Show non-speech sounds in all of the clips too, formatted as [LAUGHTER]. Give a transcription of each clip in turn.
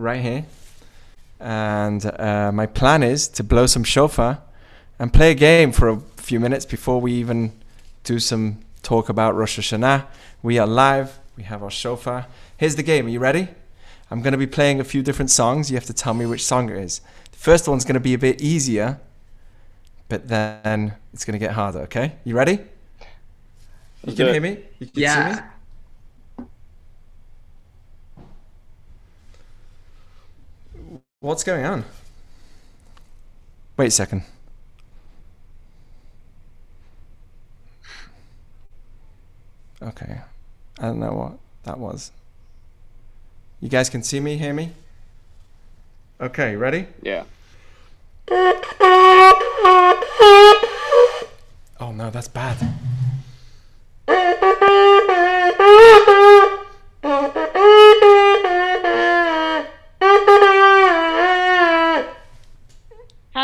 right here. And uh, my plan is to blow some shofar and play a game for a few minutes before we even do some talk about Rosh Hashanah. We are live. We have our shofar. Here's the game. Are you ready? I'm going to be playing a few different songs. You have to tell me which song it is. The first one's going to be a bit easier, but then it's going to get harder, okay? You ready? You Let's can hear me? You can see me? What's going on? Wait a second. Okay. I don't know what that was. You guys can see me, hear me? Okay, ready? Yeah. Oh no, that's bad.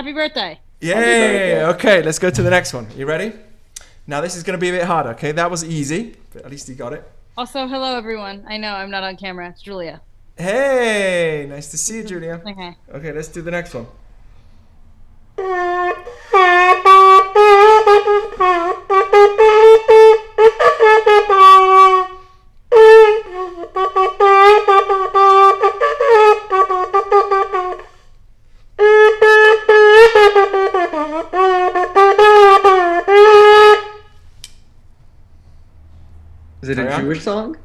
Happy birthday. Yay! Okay, let's go to the next one. You ready? Now this is going to be a bit harder, okay? That was easy, but at least you got it. Also, hello everyone. I know I'm not on camera. It's Julia. Hey, nice to see you, Julia. Okay. Okay, let's do the next one. Is it Carry a on. Jewish song?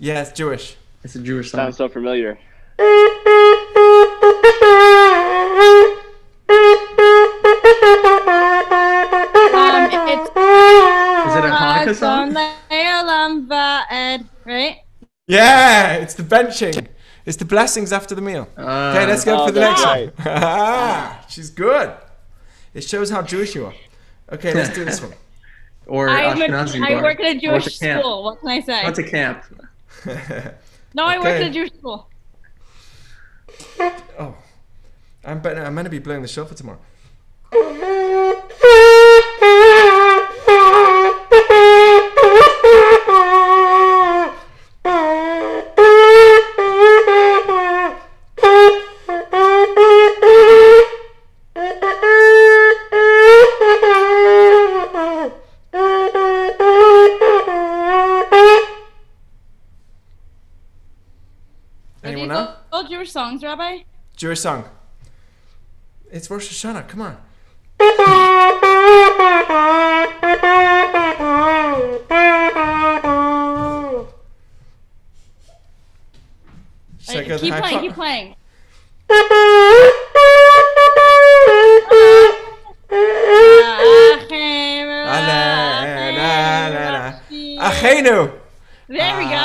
Yeah, it's Jewish. It's a Jewish song. Sounds so familiar. Um, it's Is it a Hanukkah song? Right? Yeah, it's the benching. It's the blessings after the meal. Uh, Okay, let's go oh, for the that's next one. [LAUGHS] She's good. It shows how Jewish you are. Okay, let's do this [LAUGHS] one. Or I'm a, Ashkenazi I work at a Jewish to camp. school. What can I say? What's a camp? [LAUGHS] no, I work at a Jewish school. oh, I'm, bet- I'm meant to be blowing the shofar tomorrow. [LAUGHS] Are Anyone these know? all, all Jewish songs, Rabbi? Jewish song. It's Rosh Hashanah. Come on. Should I go the keep playing, keep playing. La, la, la, la. Achenu. There we go.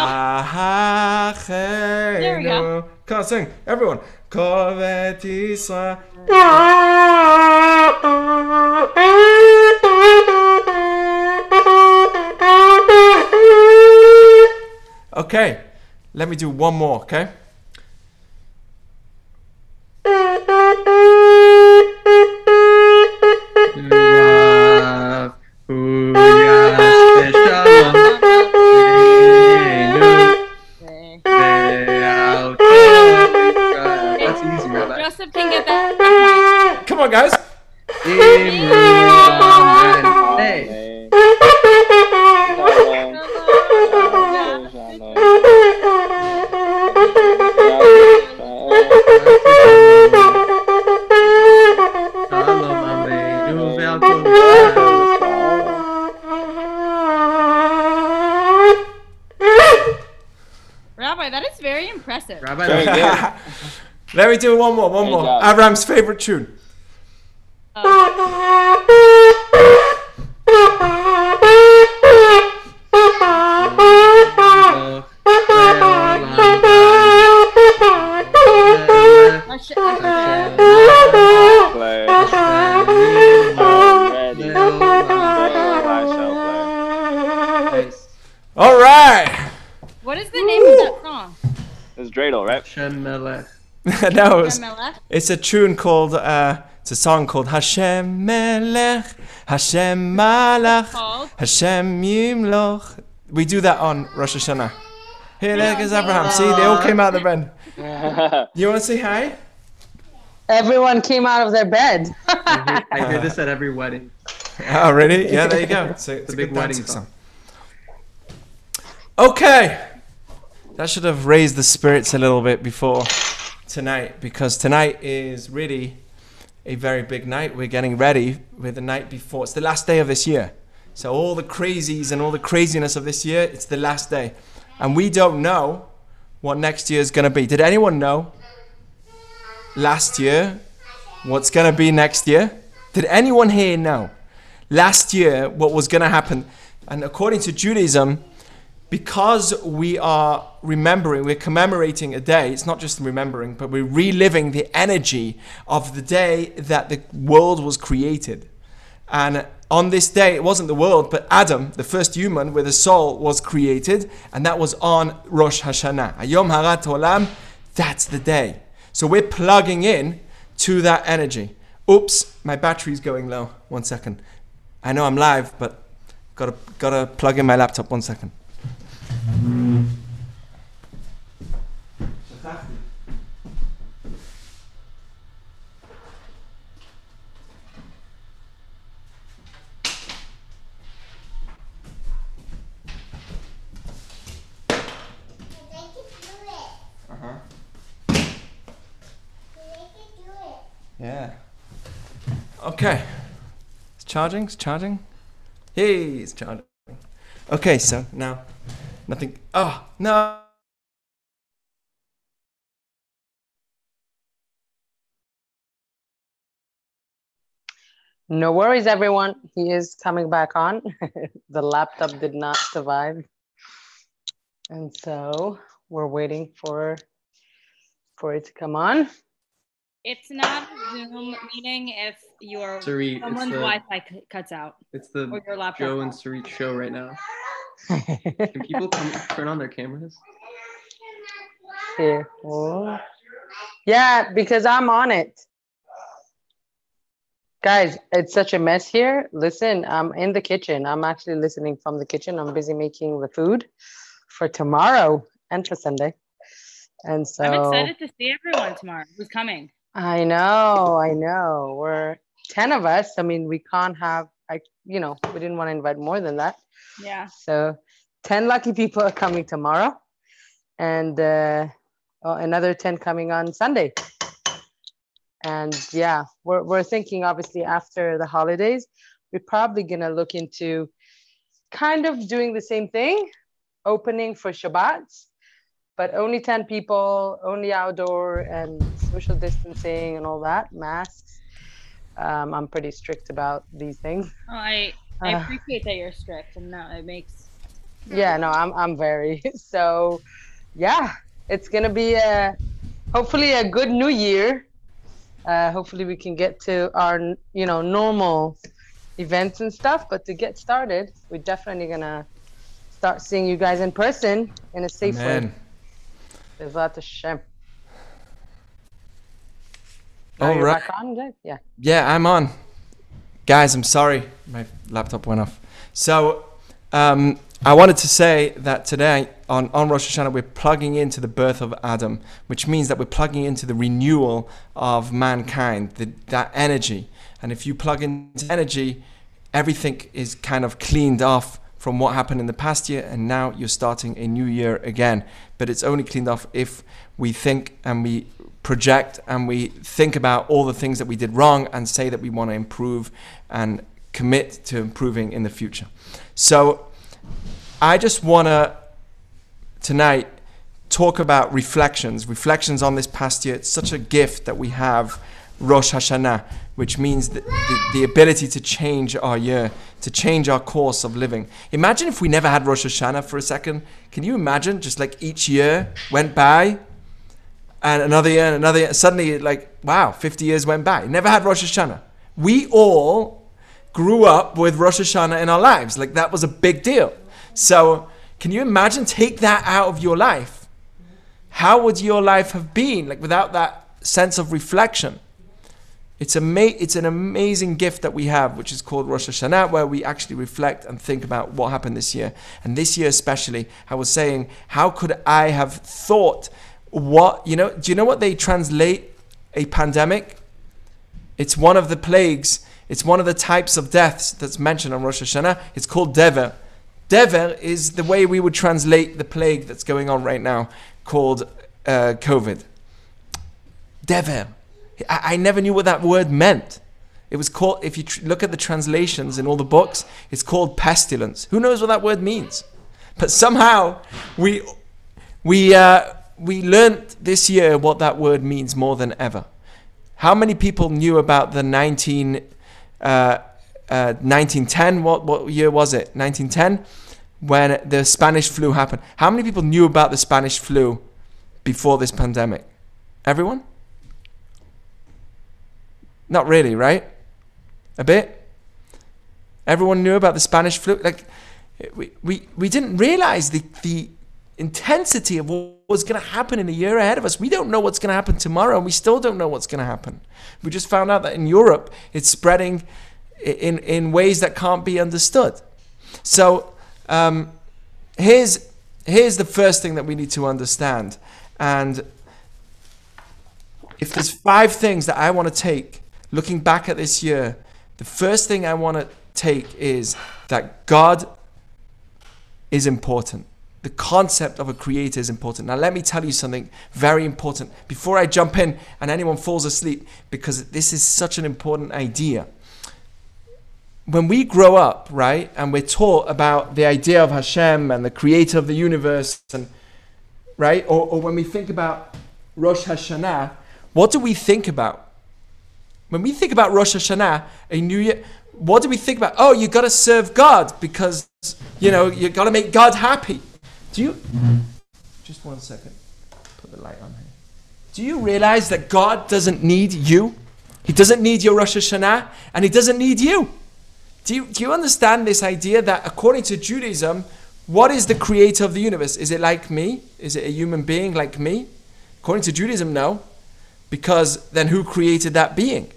There we go. Come on, sing. Everyone. Kol vet Yisrael. Okay, let me do one more, okay? [LAUGHS] impressive. Rabbi, Very good. [LAUGHS] Let me do one more, one Great more. job. Abraham's favorite tune. Hashem- Hashem. Play. I'm ready. Play. I shall play. All right. What is the name of that song? It's dreidel, right? Shem Melech. [LAUGHS] no, it's, MLF? it's a tune called, uh, it's a song called Hashem Melech, Hashem Malach, Hashem Yimloch. We do that on Rosh Hashanah. Here, there goes Abraham. See, they all came out of the bed. [LAUGHS] You want to say hi? Everyone came out of their bed. I [LAUGHS] hear, I hear this at every wedding. Oh, really? Yeah, there you go. It's a, it's The a big good wedding song. song. Okay. That should have raised the spirits a little bit before tonight because tonight is really a very big night. We're getting ready with the night before. It's the last day of this year. So all the crazies and all the craziness of this year, it's the last day. And we don't know what next year is going to be. Did anyone know last year what's going to be next year? Did anyone here know last year what was going to happen? And according to Judaism, because we are remembering, we're commemorating a day, it's not just remembering, but we're reliving the energy of the day that the world was created. And on this day, it wasn't the world, but Adam, the first human with a soul, was created, and that was on Rosh Hashanah. Hayom Harat Olam, that's the day. So we're plugging in to that energy. Oops, my battery's going low. One second. I know I'm live, but gotta gotta plug in my laptop. One second. Yeah. Okay. It's charging. It's charging. Hey, it's charging. Okay, so now nothing. Oh ah, no. No worries, everyone. He is coming back on. [LAUGHS] the laptop did not survive. And so we're waiting for for it to come on. It's not a Zoom meeting if your Sarit, someone's the, Wi-Fi c- cuts out it's the or your laptop. Joe and Sarit show right now. Can people come, turn on their cameras? [LAUGHS] Here. Oh. Yeah, because I'm on it. Guys, it's such a mess here. Listen, I'm in the kitchen. I'm actually listening from the kitchen. I'm busy making the food for tomorrow and for Sunday. And so I'm excited to see everyone tomorrow. Who's coming? I know, I know. We're 10 of us. I mean, we can't have, I, you know, we didn't want to invite more than that. Yeah. So 10 lucky people are coming tomorrow and uh, oh, another 10 coming on Sunday. And yeah, we're, we're thinking obviously after the holidays, we're probably going to look into kind of doing the same thing, opening for Shabbats, but only 10 people, only outdoor and social distancing and all that, masks. Um, I'm pretty strict about these things. I I Uh. appreciate that you're strict, and no, it makes yeah no i'm i'm very [LAUGHS] so yeah it's gonna be a hopefully a good new year uh hopefully we can get to our you know normal events and stuff but to get started we're definitely gonna start seeing you guys in person in a safe way Man. there's a lot of shame All you're right. back on Jay? yeah Yeah, I'm on. Guys, I'm sorry. My laptop went off. So, um, I wanted to say that today on, on Rosh Hashanah, we're plugging into the birth of Adam, which means that we're plugging into the renewal of mankind, the, that energy. And if you plug into energy, everything is kind of cleaned off from what happened in the past year, and now you're starting a new year again. But it's only cleaned off if we think and we project and we think about all the things that we did wrong and say that we want to improve and commit to improving in the future. So I just want to tonight talk about reflections, reflections on this past year. It's such a gift that we have Rosh Hashanah, which means the, the, the ability to change our year, to change our course of living. Imagine if we never had Rosh Hashanah for a second. Can you imagine just like each year went by and another year and another year? Suddenly, like, wow, 50 years went by. Never had Rosh Hashanah. We all grew up with Rosh Hashanah in our lives. Like, that was a big deal. So, can you imagine take that out of your life? How would your life have been like without that sense of reflection? It's, ama- it's an amazing gift that we have, which is called Rosh Hashanah, where we actually reflect and think about what happened this year. And this year, especially, I was saying, how could I have thought what you know. Do you know what they translate a pandemic? It's one of the plagues. It's one of the types of deaths that's mentioned on Rosh Hashanah. It's called dever. Dever is the way we would translate the plague that's going on right now, called uh, COVID. Dever. I, I never knew what that word meant. It was called, if you tr- look at the translations in all the books, it's called pestilence. Who knows what that word means? But somehow we, we, uh, we learned this year what that word means more than ever. How many people knew about the 19, uh, uh, 1910? What, what year was it? 1910? When the Spanish flu happened. How many people knew about the Spanish flu before this pandemic? Everyone? Not really, right? A bit? Everyone knew about the Spanish flu? Like, we, we, we didn't realize the, the intensity of what was going to happen in a year ahead of us. We don't know what's going to happen tomorrow, and we still don't know what's going to happen. We just found out that in Europe, it's spreading in, in ways that can't be understood. So, um, here's, here's the first thing that we need to understand. And if there's five things that I want to take looking back at this year, the first thing I want to take is that God is important. The concept of a creator is important. Now, let me tell you something very important before I jump in and anyone falls asleep, because this is such an important idea. When we grow up, right, and we're taught about the idea of Hashem and the creator of the universe, and right, or, or when we think about Rosh Hashanah, what do we think about? When we think about Rosh Hashanah, a new year, what do we think about? Oh, you got to serve God because you know you got to make God happy. Do you? Mm-hmm. Just one second. Put the light on here. Do you realize that God doesn't need you? He doesn't need your Rosh Hashanah, and He doesn't need you. Do you, do you understand this idea that according to Judaism, what is the creator of the universe? Is it like me? Is it a human being like me? According to Judaism, no. Because then who created that being?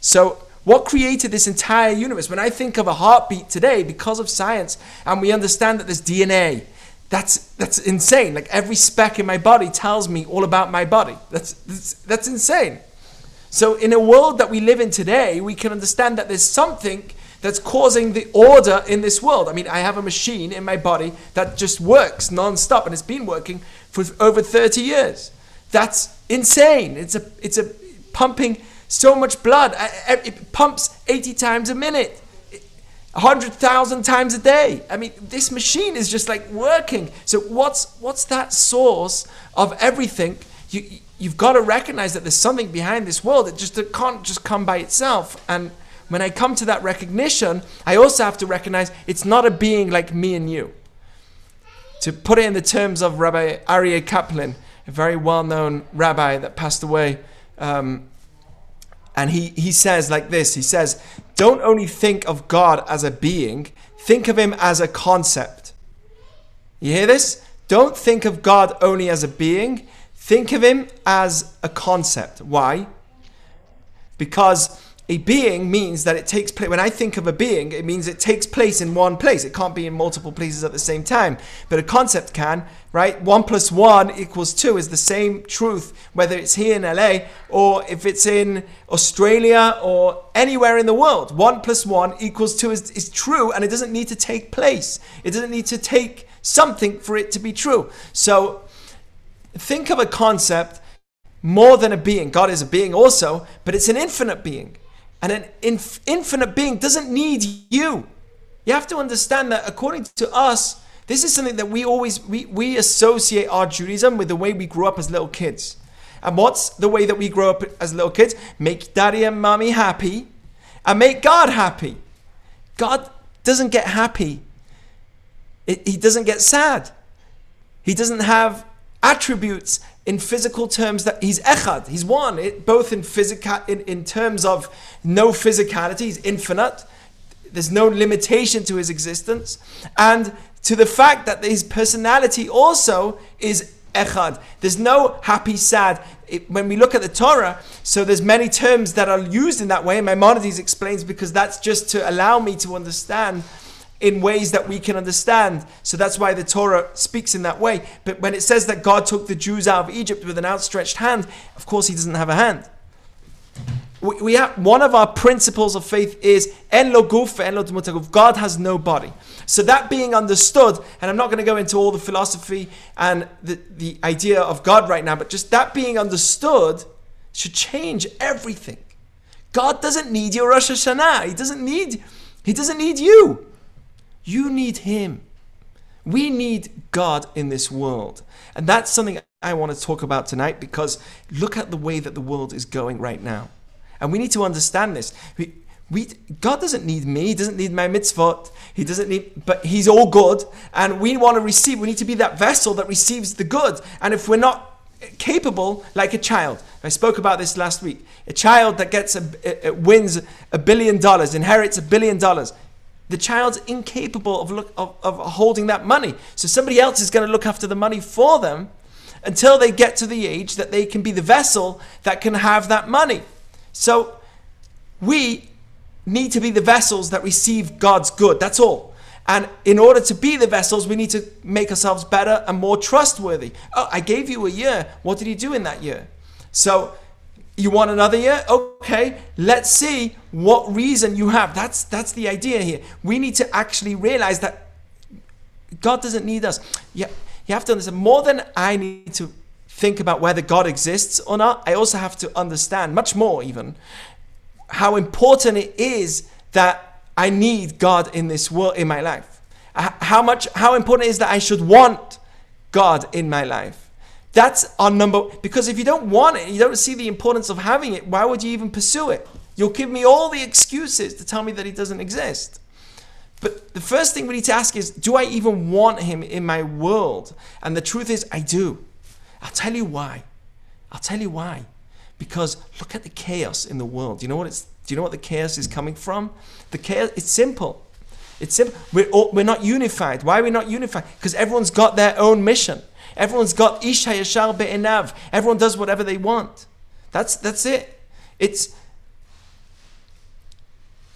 So, what created this entire universe? When I think of a heartbeat today, because of science, and we understand that there's DNA, that's that's insane. Like every speck in my body tells me all about my body. That's that's, that's insane. So, in a world that we live in today, we can understand that there's something that's causing the order in this world. I mean, I have a machine in my body that just works non-stop, and it's been working for over 30 years. That's insane. It's a it's a pumping so much blood. It pumps 80 times a minute, 100,000 times a day. I mean, this machine is just like working. So what's what's that source of everything? You you've got to recognize that there's something behind this world. It just it can't just come by itself. And when I come to that recognition, I also have to recognize it's not a being like me and you. To put it in the terms of Rabbi Aryeh Kaplan, a very well-known rabbi that passed away. Um, and he, he says like this he says, Don't only think of God as a being, think of him as a concept. You hear this? Don't think of God only as a being, think of him as a concept. Why? Because a being means that it takes place. When I think of a being, it means it takes place in one place. It can't be in multiple places at the same time. But a concept can, right? One plus one equals two is the same truth, whether it's here in LA or if it's in Australia or anywhere in the world. One plus one equals two is, is true and it doesn't need to take place. It doesn't need to take something for it to be true. So think of a concept more than a being. God is a being also, but it's an infinite being. And an inf- infinite being doesn't need you. You have to understand that according to us, this is something that we always we, we associate our Judaism with the way we grew up as little kids. And what's the way that we grow up as little kids? Make daddy and mommy happy and make God happy. God doesn't get happy. It, he doesn't get sad. He doesn't have attributes in physical terms that he's echad, he's one, it, both in physical in, in terms of no physicality, he's infinite. There's no limitation to his existence, and to the fact that his personality also is echad. There's no happy, sad. It, when we look at the Torah, so there's many terms that are used in that way. Maimonides explains because that's just to allow me to understand in ways that we can understand. So that's why the Torah speaks in that way. But when it says that God took the Jews out of Egypt with an outstretched hand, of course, He doesn't have a hand. We, we have one of our principles of faith is en lo guf, en lo God has no body. So that being understood, and I'm not going to go into all the philosophy and the, the idea of God right now, but just that being understood should change everything. God doesn't need your Rosh Hashanah. He doesn't need, he doesn't need you. You need him. We need God in this world. And that's something I want to talk about tonight because look at the way that the world is going right now. And we need to understand this. We, we, God doesn't need me. He doesn't need my mitzvot. He doesn't need, but He's all good. And we want to receive. We need to be that vessel that receives the good. And if we're not capable, like a child, I spoke about this last week. A child that gets a, wins a billion dollars, inherits a billion dollars. The child's incapable of, look, of, of holding that money. So somebody else is going to look after the money for them until they get to the age that they can be the vessel that can have that money. So we need to be the vessels that receive God's good. That's all. And in order to be the vessels, we need to make ourselves better and more trustworthy. Oh, I gave you a year. What did you do in that year? So you want another year? Okay, let's see what reason you have. That's that's the idea here. We need to actually realize that God doesn't need us. Yeah, you have to understand more than I need to think about whether God exists or not, I also have to understand, much more even, how important it is that I need God in this world, in my life. How much, how important it is that I should want God in my life. That's our number, because if you don't want it, you don't see the importance of having it, why would you even pursue it? You'll give me all the excuses to tell me that He doesn't exist. But the first thing we need to ask is, do I even want Him in my world? And the truth is, I do. I'll tell you why. I'll tell you why. Because look at the chaos in the world. Do you know what it's do you know what the chaos is coming from? The chaos it's simple. It's simple. We're, all, we're not unified. Why are we not unified? Because everyone's got their own mission. Everyone's got Ish HaYashar Be'enav. Everyone does whatever they want. That's that's it. It's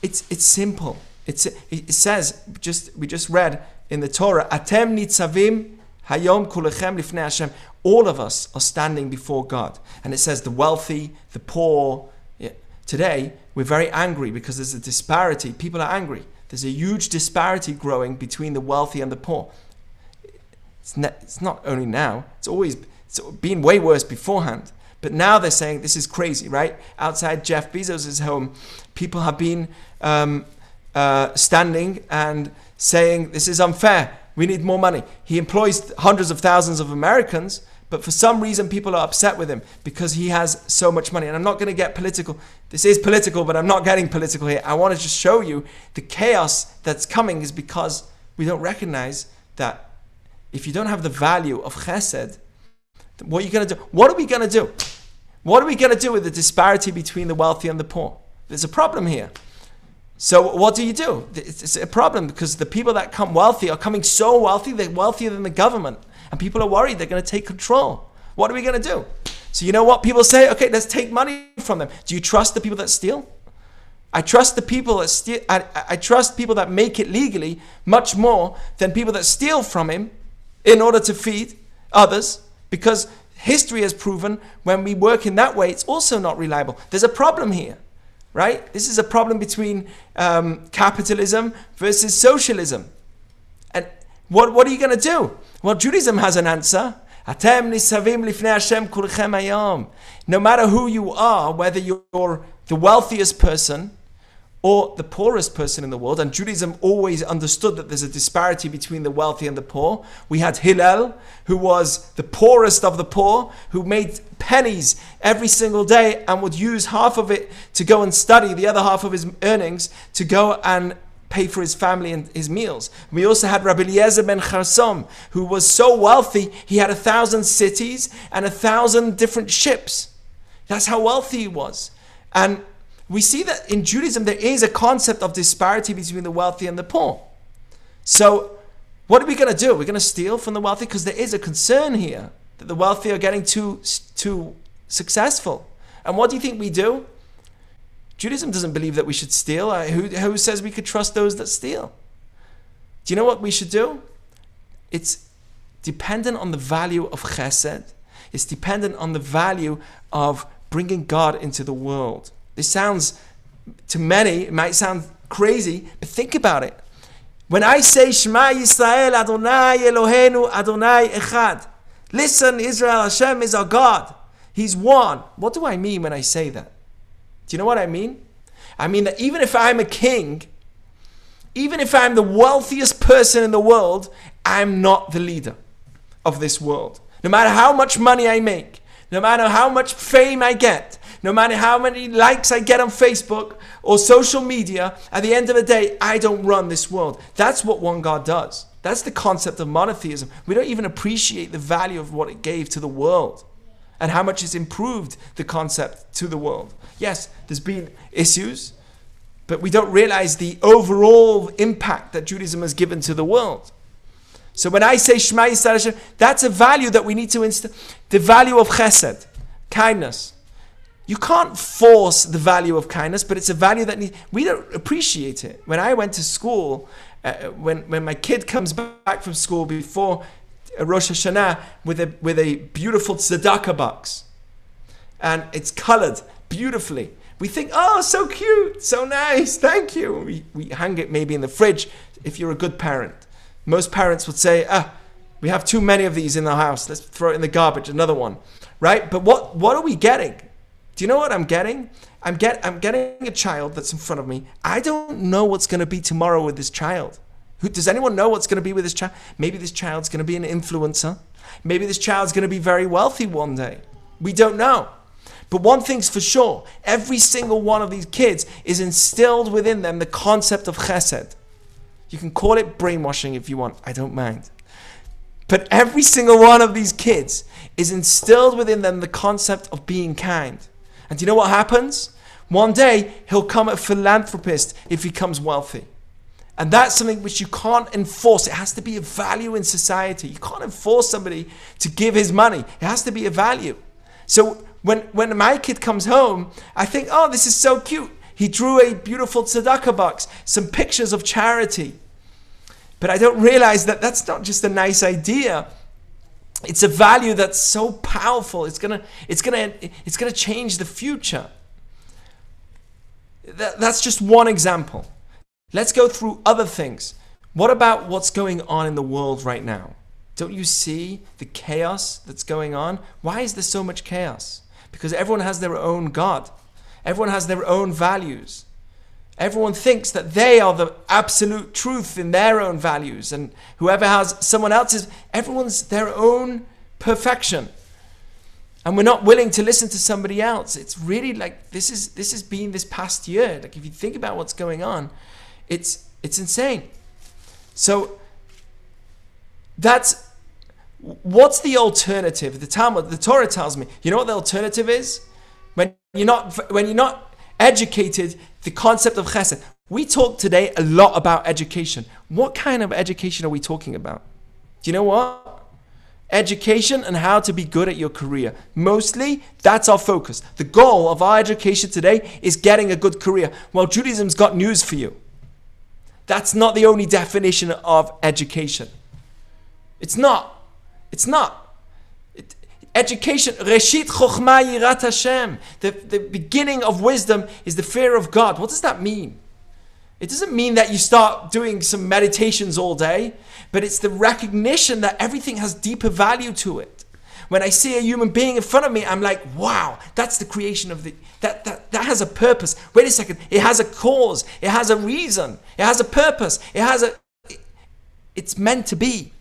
it's it's simple. It's it says just we just read in the Torah, Atem nitzavim hayom kulechem lifnei Hashem all of us are standing before God. And it says the wealthy, the poor. Today, we're very angry because there's a disparity. People are angry. There's a huge disparity growing between the wealthy and the poor. It's, ne- it's not only now, it's always it's been way worse beforehand. But now they're saying this is crazy, right? Outside Jeff Bezos' home, people have been um, uh, standing and saying this is unfair. We need more money. He employs hundreds of thousands of Americans, but for some reason, people are upset with him because he has so much money. And I'm not going to get political. This is political, but I'm not getting political here. I want to just show you the chaos that's coming is because we don't recognize that if you don't have the value of chesed, what are you going to do? What are we going to do? What are we going to do with the disparity between the wealthy and the poor? There's a problem here. So what do you do? It's a problem because the people that come wealthy are coming so wealthy, they're wealthier than the government. And people are worried they're going to take control. What are we going to do? So, you know what? People say, okay, let's take money from them. Do you trust the people that steal? I trust the people that steal, I, I trust people that make it legally much more than people that steal from him in order to feed others because history has proven when we work in that way, it's also not reliable. There's a problem here, right? This is a problem between um, capitalism versus socialism. And what, what are you going to do? Well, Judaism has an answer. No matter who you are, whether you're the wealthiest person or the poorest person in the world, and Judaism always understood that there's a disparity between the wealthy and the poor. We had Hillel, who was the poorest of the poor, who made pennies every single day and would use half of it to go and study, the other half of his earnings to go and pay for his family and his meals. We also had Rabbi Eliezer ben Charsom, who was so wealthy, he had a thousand cities and a thousand different ships. That's how wealthy he was. And we see that in Judaism, there is a concept of disparity between the wealthy and the poor. So, what are we going to do? We're going to steal from the wealthy because there is a concern here that the wealthy are getting too, too successful. And what do you think we do? Judaism doesn't believe that we should steal. Who, who says we could trust those that steal? Do you know what we should do? It's dependent on the value of chesed. It's dependent on the value of bringing God into the world. This sounds, to many, it might sound crazy, but think about it. When I say Shema Yisrael Adonai Eloheinu Adonai Echad, listen, Israel, Hashem is our God. He's one. What do I mean when I say that? Do you know what I mean? I mean that even if I'm a king, even if I'm the wealthiest person in the world, I'm not the leader of this world. No matter how much money I make, no matter how much fame I get, no matter how many likes I get on Facebook or social media, at the end of the day, I don't run this world. That's what one God does. That's the concept of monotheism. We don't even appreciate the value of what it gave to the world and how much it's improved the concept to the world. Yes, there's been issues, but we don't realize the overall impact that Judaism has given to the world. So when I say Shema Yisrael Hashem, that's a value that we need to instill. The value of chesed, kindness. You can't force the value of kindness, but it's a value that we don't appreciate it. When I went to school, uh, when, when my kid comes back from school before Rosh Hashanah with a, with a beautiful tzedakah box, and it's colored beautifully. We think, oh, so cute, so nice, thank you. We, we hang it maybe in the fridge if you're a good parent. Most parents would say, ah, we have too many of these in the house. Let's throw it in the garbage, another one. Right? But what, what are we getting? Do you know what I'm getting? I'm, get, I'm getting a child that's in front of me. I don't know what's going to be tomorrow with this child. Who, does anyone know what's going to be with this child? Maybe this child's going to be an influencer. Maybe this child's going to be very wealthy one day. We don't know. But one thing's for sure every single one of these kids is instilled within them the concept of chesed. You can call it brainwashing if you want, I don't mind. But every single one of these kids is instilled within them the concept of being kind. And do you know what happens? One day he'll come a philanthropist if he becomes wealthy. And that's something which you can't enforce. It has to be a value in society. You can't enforce somebody to give his money. It has to be a value. So when, when my kid comes home, I think, oh, this is so cute. He drew a beautiful tzedakah box, some pictures of charity. But I don't realize that that's not just a nice idea. It's a value that's so powerful. It's gonna, it's gonna, it's gonna change the future. That, that's just one example. Let's go through other things. What about what's going on in the world right now? Don't you see the chaos that's going on? Why is there so much chaos? Because everyone has their own God. Everyone has their own values. Everyone thinks that they are the absolute truth in their own values, and whoever has someone else's, everyone's their own perfection. And we're not willing to listen to somebody else. It's really like this is this has been this past year. Like if you think about what's going on, it's it's insane. So that's what's the alternative? The Talmud, the Torah tells me. You know what the alternative is? When you're not when you're not educated, the concept of chesed. We talk today a lot about education. What kind of education are we talking about? Do you know what? Education and how to be good at your career. Mostly, that's our focus. The goal of our education today is getting a good career. Well, Judaism's got news for you. That's not the only definition of education. It's not. It's not. Education, Reshit Yirat Hashem. The, the beginning of wisdom is the fear of God. What does that mean? It doesn't mean that you start doing some meditations all day, but it's the recognition that everything has deeper value to it. When I see a human being in front of me, I'm like, wow, that's the creation of the that that, that has a purpose. Wait a second, it has a cause, it has a reason, it has a purpose, it has a it's meant to be.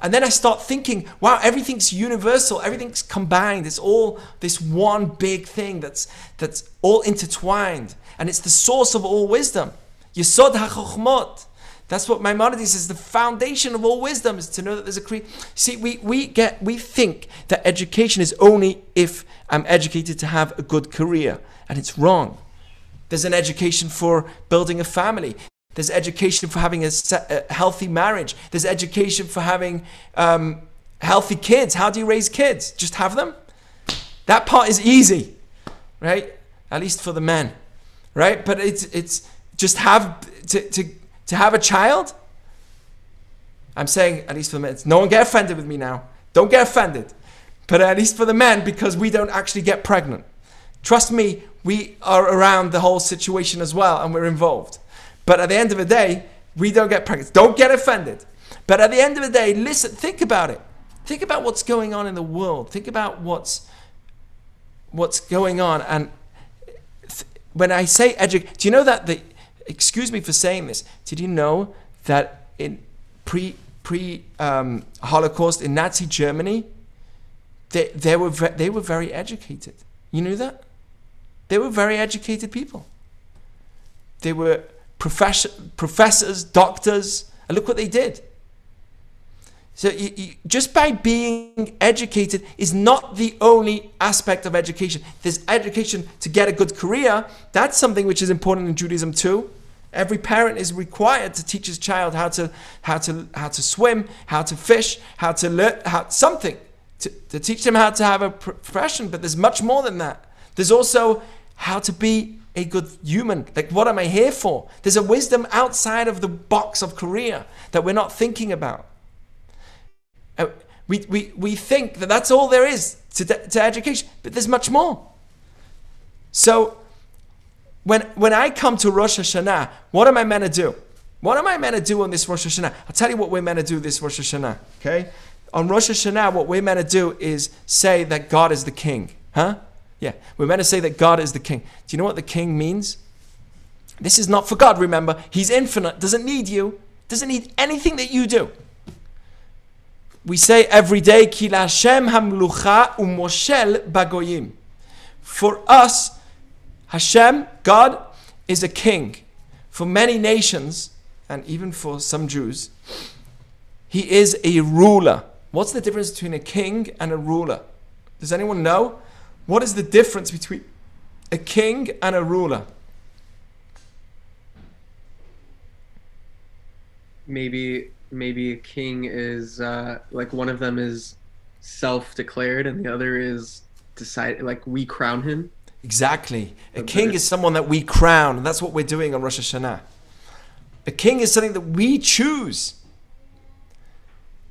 And then I start thinking, wow, everything's universal, everything's combined. It's all this one big thing that's that's all intertwined. And it's the source of all wisdom. Yesod HaChochmot. That's what Maimonides says. The foundation of all wisdom is to know that there's a cre. See, we, we get we think that education is only if I'm educated to have a good career, and it's wrong. There's an education for building a family. There's education for having a, a healthy marriage. There's education for having um, healthy kids. How do you raise kids? Just have them? That part is easy, right? At least for the men, right? But it's, it's just have to, to, to have a child. I'm saying, at least for the men, no one get offended with me now. Don't get offended. But at least for the men, because we don't actually get pregnant. Trust me, we are around the whole situation as well and we're involved. But at the end of the day, we don't get pregnant. Don't get offended. But at the end of the day, listen, think about it. Think about what's going on in the world. Think about what's what's going on. And th- when I say educate, do you know that the excuse me for saying this? Did you know that in pre pre um, Holocaust in Nazi Germany, they, they were ve- they were very educated. You knew that? They were very educated people. They were professor, professors, doctors, and look what they did. So you, you, just by being educated is not the only aspect of education. There's education to get a good career. That's something which is important in Judaism too. Every parent is required to teach his child how to how to how to swim, how to fish, how to learn how something to, to teach them how to have a profession. But there's much more than that. There's also how to be a good human. Like, what am I here for? There's a wisdom outside of the box of career that we're not thinking about. Uh, we, we, we think that that's all there is to, to education, but there's much more. So, when, when I come to Rosh Hashanah, what am I meant to do? What am I meant to do on this Rosh Hashanah? I'll tell you what we're meant to do this Rosh Hashanah, okay? On Rosh Hashanah, what we're meant to do is say that God is the king, huh? Yeah, we're meant to say that God is the king. Do you know what the king means? This is not for God, remember. He's infinite, doesn't need you, doesn't need anything that you do. We say every day, Ki Hashem hamlucha um umoshel bagoyim. For us, Hashem, God, is a king. For many nations, and even for some Jews, he is a ruler. What's the difference between a king and a ruler? Does anyone know? What is the difference between a king and a ruler? Maybe maybe a king is uh, like one of them is self-declared and the other is decided like we crown him. Exactly. A king is someone that we crown, and that's what we're doing on Rosh Hashanah. A king is something that we choose.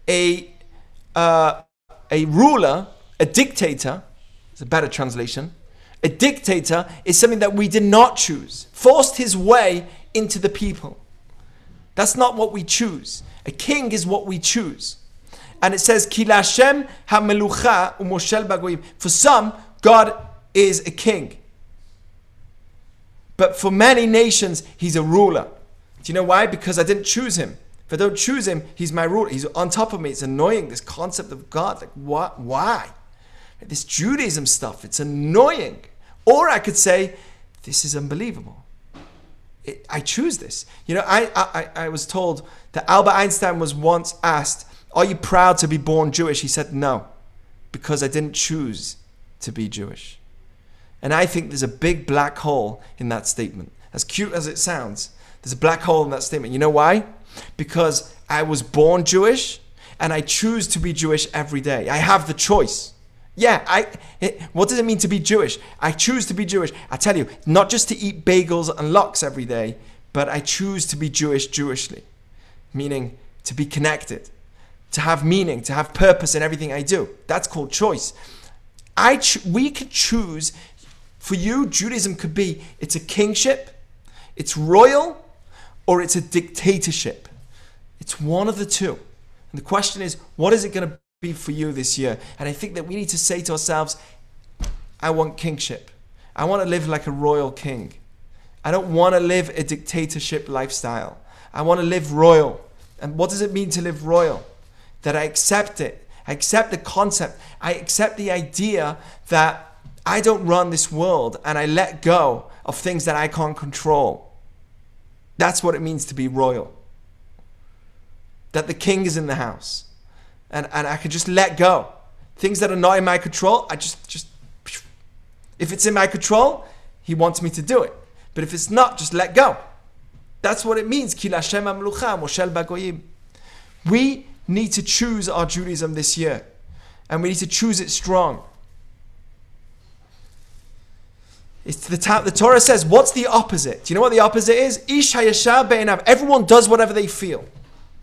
A uh, a ruler, a dictator, it's a better translation. A dictator is something that we did not choose, forced his way into the people. That's not what we choose. A king is what we choose. And it says, bagoyim. For some, God is a king. But for many nations, he's a ruler. Do you know why? Because I didn't choose him. If I don't choose him, he's my ruler. He's on top of me. It's annoying, this concept of God. Like, what? Why? This Judaism stuff, it's annoying. Or I could say, this is unbelievable. It, I choose this. You know, I, I, I was told that Albert Einstein was once asked, Are you proud to be born Jewish? He said, No, because I didn't choose to be Jewish. And I think there's a big black hole in that statement. As cute as it sounds, there's a black hole in that statement. You know why? Because I was born Jewish and I choose to be Jewish every day. I have the choice. Yeah, I. What does it mean to be Jewish? I choose to be Jewish. I tell you, not just to eat bagels and lox every day, but I choose to be Jewish Jewishly, meaning to be connected, to have meaning, to have purpose in everything I do. That's called choice. I ch- we could choose. For you, Judaism could be it's a kingship, it's royal, or it's a dictatorship. It's one of the two. And the question is, what is it going to be for you this year? And I think that we need to say to ourselves, I want kingship. I want to live like a royal king. I don't want to live a dictatorship lifestyle. I want to live royal. And what does it mean to live royal? That I accept it. I accept the concept. I accept the idea that I don't run this world and I let go of things that I can't control. That's what it means to be royal. That the king is in the house. And, and I can just let go. Things that are not in my control, I just, just, if it's in my control, he wants me to do it. But if it's not, just let go. That's what it means. We need to choose our Judaism this year. And we need to choose it strong. It's the, the Torah says, what's the opposite? Do you know what the opposite is? Everyone does whatever they feel.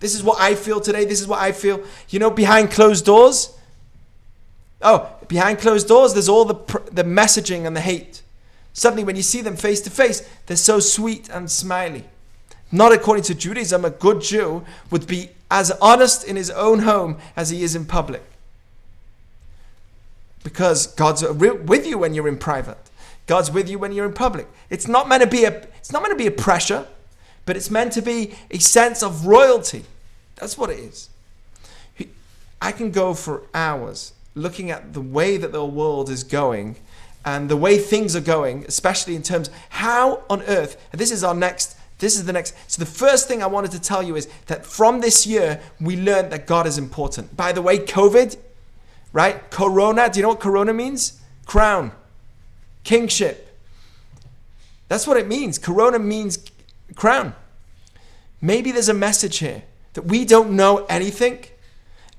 This is what I feel today. This is what I feel. You know, behind closed doors. Oh, behind closed doors, there's all the pr- the messaging and the hate. Suddenly, when you see them face to face, they're so sweet and smiley. Not according to Judaism, a good Jew would be as honest in his own home as he is in public. Because God's with you when you're in private. God's with you when you're in public. It's not meant to be a it's not meant to be a pressure, but it's meant to be a sense of royalty. That's what it is. I can go for hours looking at the way that the world is going and the way things are going, especially in terms of how on earth, and this is our next this is the next. So the first thing I wanted to tell you is that from this year we learned that God is important. By the way, COVID, right? Corona, do you know what corona means? Crown. Kingship. That's what it means. Corona means crown. Maybe there's a message here that we don't know anything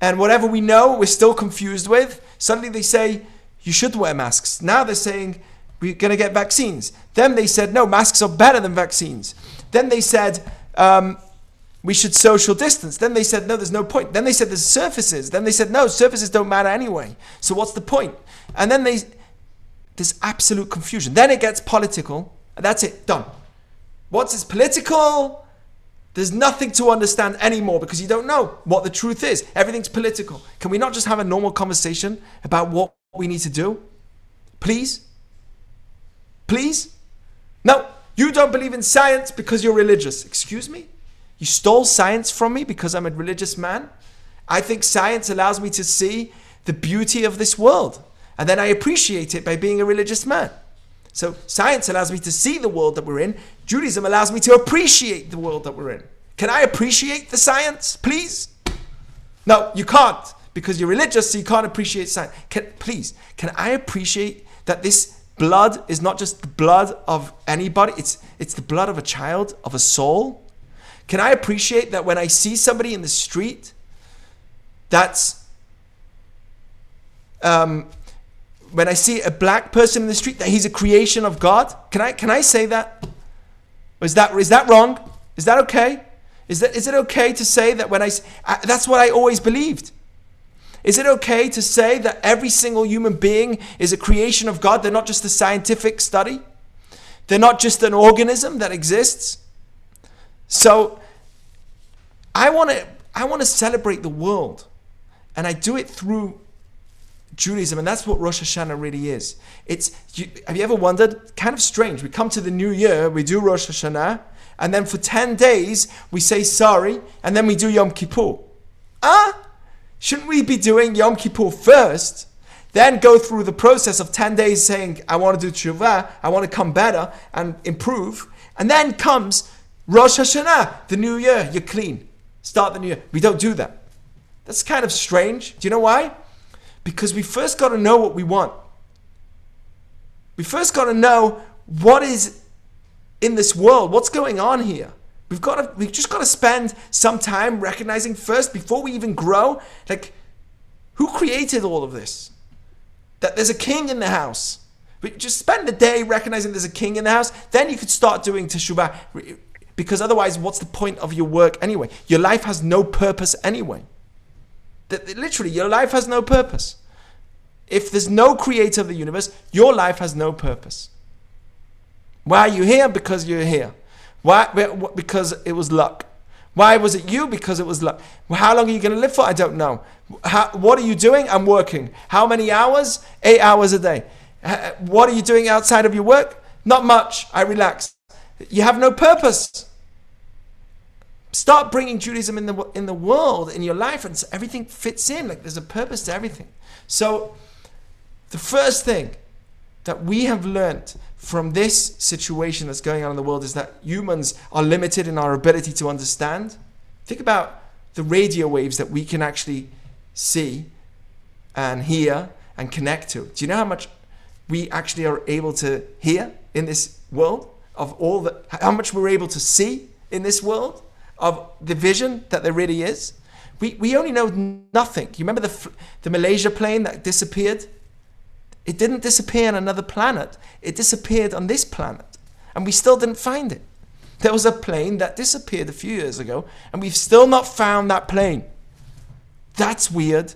and whatever we know, we're still confused with. Suddenly they say, you should wear masks. Now they're saying, we're going to get vaccines. Then they said, no, masks are better than vaccines. Then they said, um, we should social distance. Then they said, no, there's no point. Then they said, there's surfaces. Then they said, no, surfaces don't matter anyway. So what's the point? And then they, there's absolute confusion. Then it gets political. And that's it, done. Once it's political, there's nothing to understand anymore because you don't know what the truth is. Everything's political. Can we not just have a normal conversation about what we need to do? Please? Please? No, you don't believe in science because you're religious. Excuse me? You stole science from me because I'm a religious man? I think science allows me to see the beauty of this world. And then I appreciate it by being a religious man. So science allows me to see the world that we're in. Judaism allows me to appreciate the world that we're in. Can I appreciate the science, please? No, you can't because you're religious, so you can't appreciate science. Can, please, can I appreciate that this blood is not just the blood of anybody? It's it's the blood of a child, of a soul. Can I appreciate that when I see somebody in the street, that's um, when I see a black person in the street that he's a creation of God? Can I can I say that? Is that is that wrong? Is that okay? Is that is it okay to say that when I, I uh, that's what I always believed? Is it okay to say that every single human being is a creation of God? They're not just a scientific study. They're not just an organism that exists. So I want to I want to celebrate the world. And I do it through Judaism, and that's what Rosh Hashanah really is. It's you, have you ever wondered? Kind of strange. We come to the new year, we do Rosh Hashanah, and then for ten days we say sorry, and then we do Yom Kippur. Ah, shouldn't we be doing Yom Kippur first? Then go through the process of 10 days saying, I want to do tshuva, I want to come better and improve. And then comes Rosh Hashanah, the new year, you're clean. Start the new year. We don't do that. That's kind of strange. Do you know why? Because we first got to know what we want. We first got to know what is in this world, what's going on here. We've got to, we've just got to spend some time recognizing first before we even grow, like who created all of this? That there's a king in the house. But just spend the day recognizing there's a king in the house. Then you could start doing teshuvah. Because otherwise, what's the point of your work anyway? Your life has no purpose anyway. That literally, your life has no purpose. If there's no creator of the universe, your life has no purpose. Why are you here? Because you're here. Why? Because it was luck. Why was it you? Because it was luck. How long are you going to live for? I don't know. How, what are you doing? I'm working. How many hours? Eight hours a day. What are you doing outside of your work? Not much. I relax. You have no purpose. Start bringing Judaism in the in the world in your life, and everything fits in. Like there's a purpose to everything. So, the first thing that we have learned from this situation that's going on in the world is that humans are limited in our ability to understand. Think about the radio waves that we can actually see and hear and connect to. Do you know how much we actually are able to hear in this world? Of all the, how much we're able to see in this world? Of the vision that there really is? We, we only know nothing. You remember the, the Malaysia plane that disappeared? It didn't disappear on another planet. It disappeared on this planet. And we still didn't find it. There was a plane that disappeared a few years ago, and we've still not found that plane. That's weird.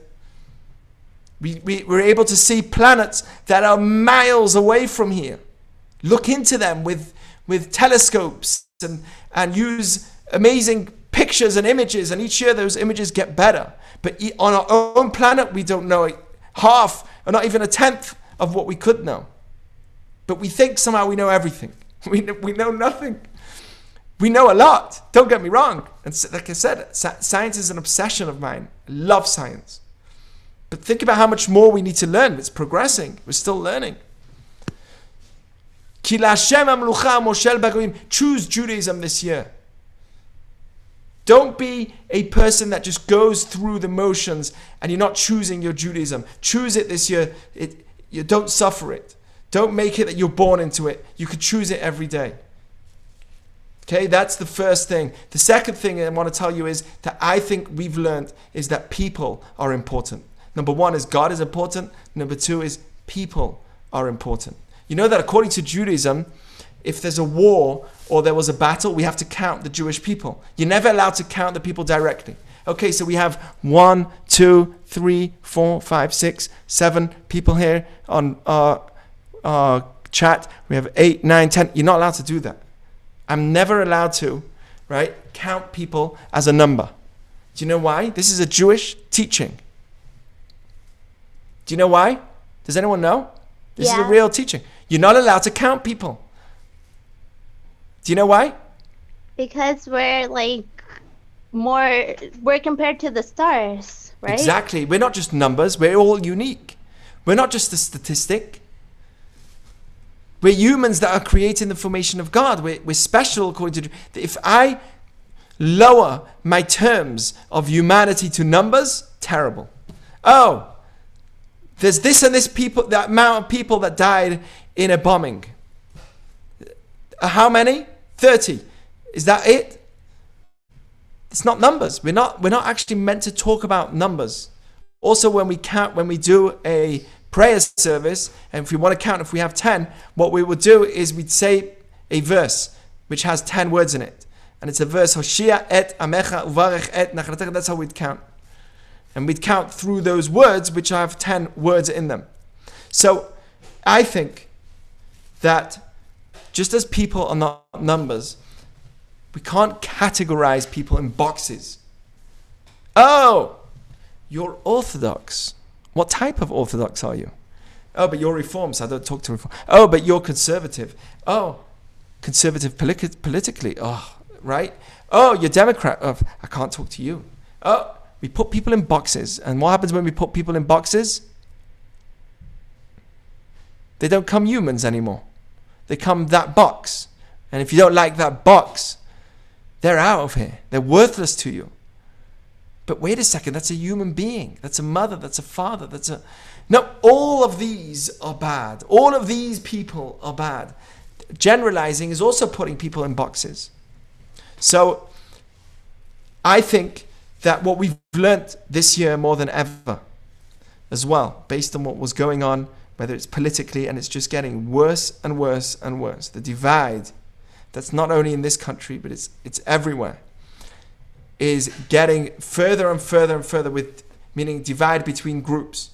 We, we, we're able to see planets that are miles away from here. Look into them with, with telescopes and, and use amazing pictures and images, and each year those images get better. But on our own planet, we don't know half or not even a tenth of what we could know. But we think somehow we know everything. [LAUGHS] We, we know nothing. We know a lot. Don't get me wrong. And like I said, science is an obsession of mine. I love science. But think about how much more we need to learn. It's progressing. We're still learning. Choose Judaism this year. Don't be a person that just goes through the motions and you're not choosing your Judaism. Choose it this year. It, you don't suffer it. Don't make it that you're born into it. You could choose it every day. Okay, that's the first thing. The second thing I want to tell you is that I think we've learned is that people are important. Number one is God is important. Number two is people are important. You know that according to Judaism, if there's a war or there was a battle, we have to count the Jewish people. You're never allowed to count the people directly. Okay, so we have one, two, three, four, five, six, seven people here on our, our chat. We have eight, nine, ten. You're not allowed to do that. I'm never allowed to, right, count people as a number. Do you know why? This is a Jewish teaching. Do you know why? Does anyone know? This is a real teaching. You're not allowed to count people. Do you know why? Because we're like more, we're compared to the stars, right? Exactly. We're not just numbers, we're all unique. We're not just a statistic. We're humans that are creating the formation of God. We're, we're special according to. If I lower my terms of humanity to numbers, terrible. Oh, there's this and this people, that amount of people that died in a bombing. Uh, How many? 30. Is that it? It's not numbers. We're not we're not actually meant to talk about numbers. Also when we count when we do a prayer service and if we want to count if we have 10, what we would do is we'd say a verse which has 10 words in it. And it's a verse Hoshia et amecha uvarech et nachalatecha that's how we'd count. And we'd count through those words which have 10 words in them. So I think that just as people are not numbers, we can't categorize people in boxes. Oh, you're Orthodox. What type of Orthodox are you? Oh, but you're Reform, so I don't talk to Reform. Oh, but you're conservative. Oh, conservative politi- politically. Oh, right. Oh, you're Democrat. Oh, I can't talk to you. Oh, we put people in boxes. And what happens when we put people in boxes? They don't come humans anymore. They come that box. And if you don't like that box, they're out of here. They're worthless to you. But wait a second, that's a human being. That's a mother. That's a father. That's a. No, all of these are bad. All of these people are bad. Generalizing is also putting people in boxes. So I think that what we've learnt this year more than ever, as well, based on what was going on, whether it's politically and it's just getting worse and worse and worse. The divide that's not only in this country, but it's it's everywhere, is getting further and further and further with meaning divide between groups,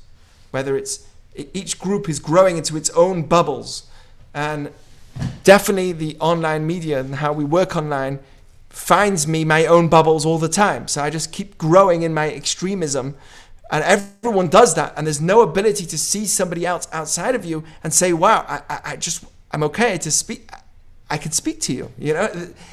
whether it's each group is growing into its own bubbles, and definitely the online media and how we work online finds me my own bubbles all the time. So I just keep growing in my extremism. And everyone does that, and there's no ability to see somebody else outside of you and say, "Wow, I, I, just, I'm okay to speak. I can speak to you." You know,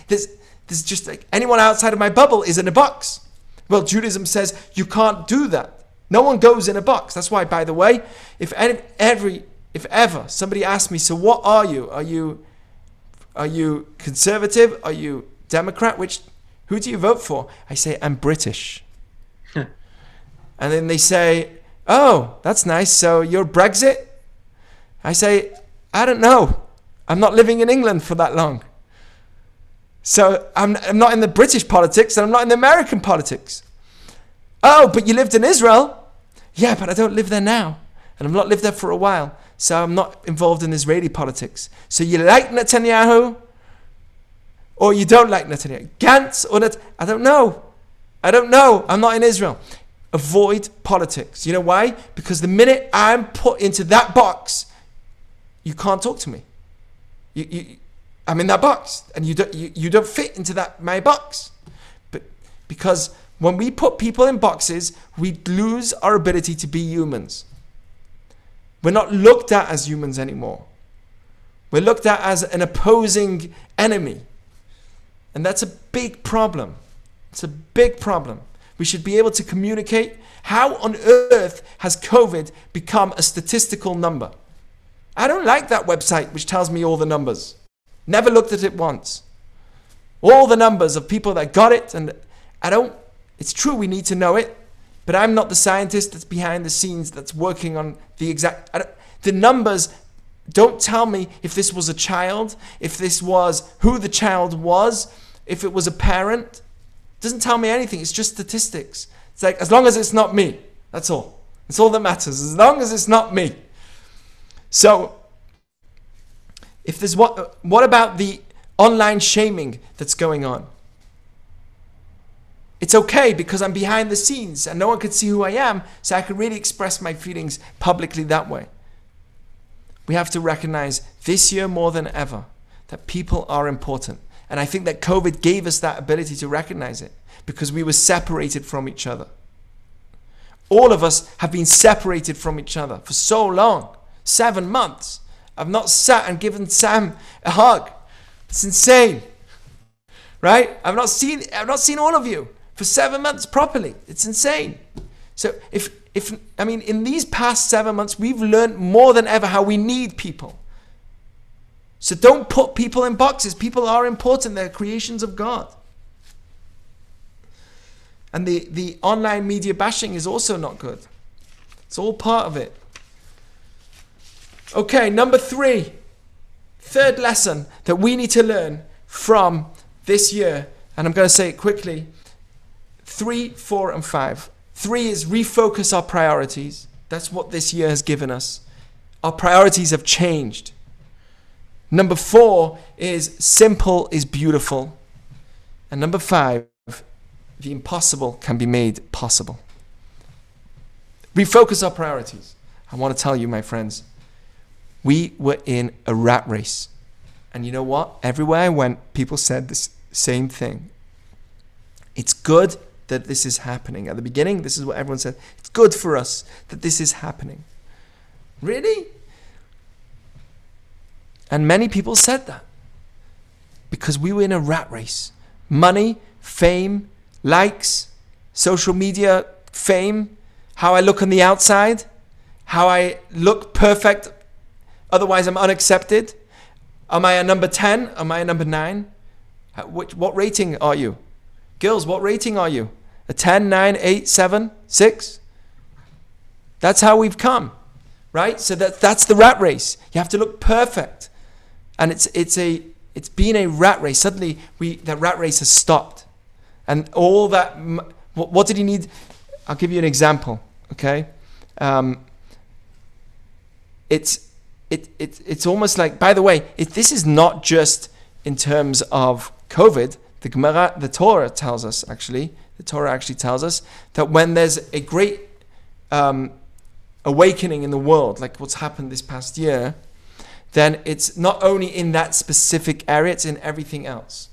there's, there's just like anyone outside of my bubble is in a box. Well, Judaism says you can't do that. No one goes in a box. That's why, by the way, if any, every, if ever somebody asks me, "So what are you? Are you, are you conservative? Are you Democrat? Which, who do you vote for?" I say, "I'm British." And then they say, Oh, that's nice. So you're Brexit? I say, I don't know. I'm not living in England for that long. So I'm, I'm not in the British politics and I'm not in the American politics. Oh, but you lived in Israel? Yeah, but I don't live there now. And I've not lived there for a while. So I'm not involved in Israeli politics. So you like Netanyahu? or you don't like Netanyahu. Gantz or Net- I don't know. I don't know. I'm not in Israel. Avoid politics. You know why? Because the minute I'm put into that box, you can't talk to me. You, you, I'm in that box, and you don't, you, you don't fit into that my box. But because when we put people in boxes, we lose our ability to be humans. We're not looked at as humans anymore. We're looked at as an opposing enemy. And that's a big problem. It's a big problem. We should be able to communicate. How on earth has COVID become a statistical number? I don't like that website which tells me all the numbers. Never looked at it once. All the numbers of people that got it, and I don't, it's true we need to know it, but I'm not the scientist that's behind the scenes that's working on the exact, the numbers don't tell me if this was a child, if this was who the child was, if it was a parent. Doesn't tell me anything. It's just statistics. It's like as long as it's not me, that's all. That's all that matters. As long as it's not me. So, if there's what what about the online shaming that's going on? It's okay because I'm behind the scenes and no one could see who I am, so I can really express my feelings publicly that way. We have to recognize this year more than ever that people are important. And I think that COVID gave us that ability to recognize it because we were separated from each other. All of us have been separated from each other for so long seven months. I've not sat and given Sam a hug. It's insane. Right? I've not seen I've not seen all of you for seven months properly. It's insane. So if if I mean in these past seven months we've learned more than ever how we need people. So don't put people in boxes. People are important. They're creations of God. And the, the online media bashing is also not good. It's all part of it. Okay, number three. Third lesson that we need to learn from this year. And I'm going to say it quickly. Three, four, and five. Three is refocus our priorities. That's what this year has given us. Our priorities have changed. Number four is simple is beautiful. And number five, the impossible can be made possible. Refocus our priorities. I want to tell you, my friends, we were in a rat race. And you know what? Everywhere I went, people said this same thing. It's good that this is happening. At the beginning, this is what everyone said. It's good for us that this is happening. Really? And many people said that because we were in a rat race. Money, fame, likes, social media fame, how I look on the outside, how I look perfect, otherwise I'm unaccepted. Am I a number 10? Am I a number 9? How- Which, what rating are you? Girls, what rating are you? A 10, 9, 8, 7, 6? That's how we've come, right? So that, that's the rat race. You have to look perfect. And it's, it's, a, it's been a rat race. Suddenly, we, that rat race has stopped. And all that, what, what did he need? I'll give you an example, okay? Um, it's, it, it, it's almost like, by the way, this is not just in terms of COVID. The Gemara, the Torah tells us actually, the Torah actually tells us that when there's a great um, awakening in the world, like what's happened this past year, then it's not only in that specific area, it's in everything else.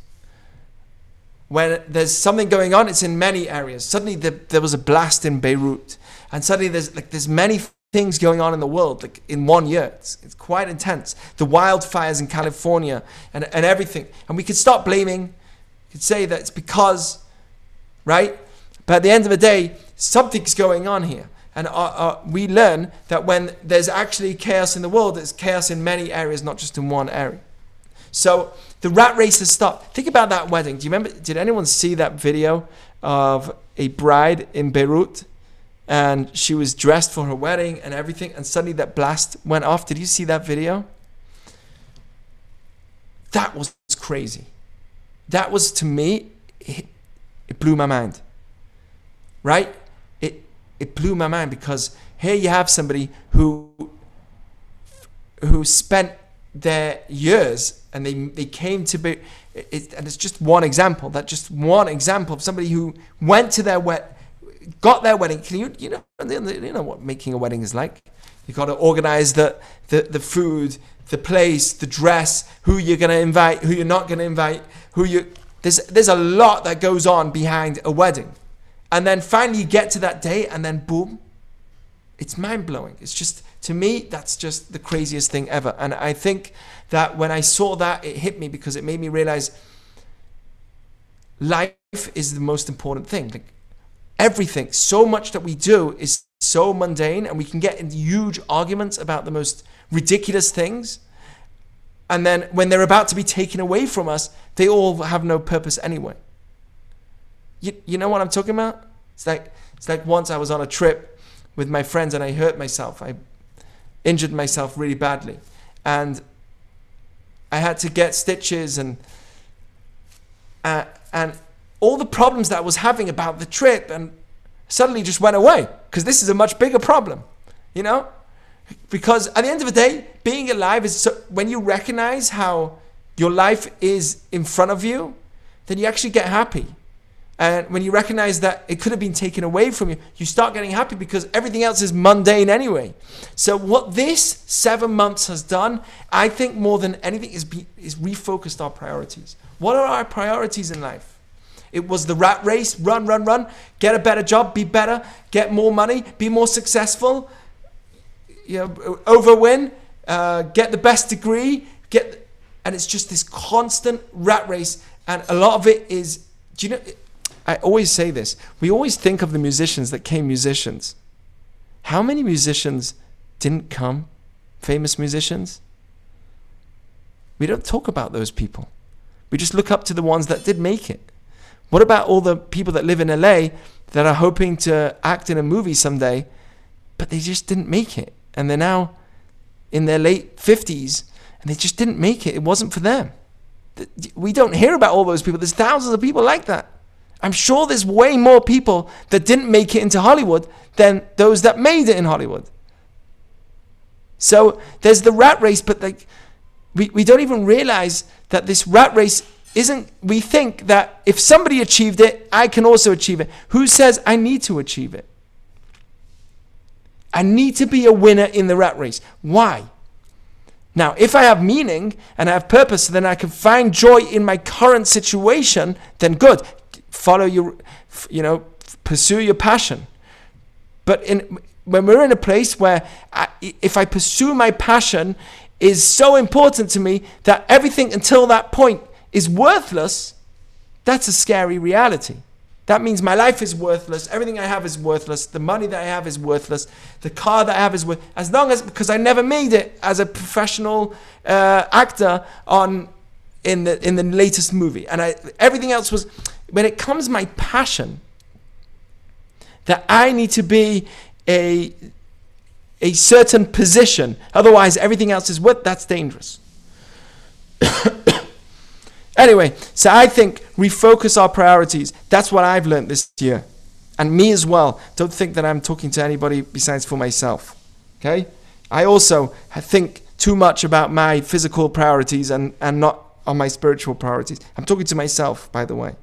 When there's something going on, it's in many areas. Suddenly the, there was a blast in Beirut, and suddenly there's like there's many things going on in the world like in one year. It's, it's quite intense. The wildfires in California and, and everything. And we could stop blaming. We could say that it's because, right? But at the end of the day, something's going on here. And uh, uh, we learn that when there's actually chaos in the world, there's chaos in many areas, not just in one area. So the rat race has stopped. Think about that wedding. Do you remember? Did anyone see that video of a bride in Beirut? And she was dressed for her wedding and everything, and suddenly that blast went off. Did you see that video? That was crazy. That was to me, it, it blew my mind. Right? It blew my mind because here you have somebody who who spent their years and they they came to be it, and it's just one example that just one example of somebody who went to their wet got their wedding. Can you you know you know what making a wedding is like? You got to organize the, the the food the place the dress who you're going to invite who you're not going to invite who you there's there's a lot that goes on behind a wedding and then finally you get to that day and then boom it's mind blowing. It's just, to me, that's just the craziest thing ever. And I think that when I saw that, it hit me because it made me realize life is the most important thing. Like everything, so much that we do is so mundane, and we can get into huge arguments about the most ridiculous things. And then when they're about to be taken away from us, they all have no purpose anyway. You, you know what I'm talking about? It's like it's like once I was on a trip with my friends and I hurt myself. I injured myself really badly. And I had to get stitches and uh, and all the problems that I was having about the trip and suddenly just went away because this is a much bigger problem, you know? Because at the end of the day, being alive is so, when you recognize how your life is in front of you, then you actually get happy. And when you recognize that it could have been taken away from you, you start getting happy because everything else is mundane anyway. So what this seven months has done, I think more than anything, is, be, is refocused our priorities. What are our priorities in life? It was the rat race, run, run, run, get a better job, be better, get more money, be more successful, you know, overwin, uh, get the best degree, get, and it's just this constant rat race. And a lot of it is, do you know, I always say this. We always think of the musicians that came musicians. How many musicians didn't come? Famous musicians? We don't talk about those people. We just look up to the ones that did make it. What about all the people that live in LA that are hoping to act in a movie someday, but they just didn't make it? And they're now in their late 50s and they just didn't make it. It wasn't for them. We don't hear about all those people. There's thousands of people like that. I'm sure there's way more people that didn't make it into Hollywood than those that made it in Hollywood. So there's the rat race, but like we, we don't even realize that this rat race isn't we think that if somebody achieved it, I can also achieve it. Who says I need to achieve it? I need to be a winner in the rat race. Why? Now, if I have meaning and I have purpose, then I can find joy in my current situation, then good follow your, you know, pursue your passion. But in, when we're in a place where I, if I pursue my passion is so important to me that everything until that point is worthless, that's a scary reality. That means my life is worthless. Everything I have is worthless. The money that I have is worthless. The car that I have is worth. As long as because I never made it as a professional uh, actor on in the in the latest movie, and I everything else was when it comes my passion that I need to be a a certain position. Otherwise everything else is what? That's dangerous. [COUGHS] Anyway so I think refocus our priorities. That's what I've learned this year. And me as well. Don't think that I'm talking to anybody besides for myself okay? I also think too much about my physical priorities and and not on my spiritual priorities I'm talking to myself by the way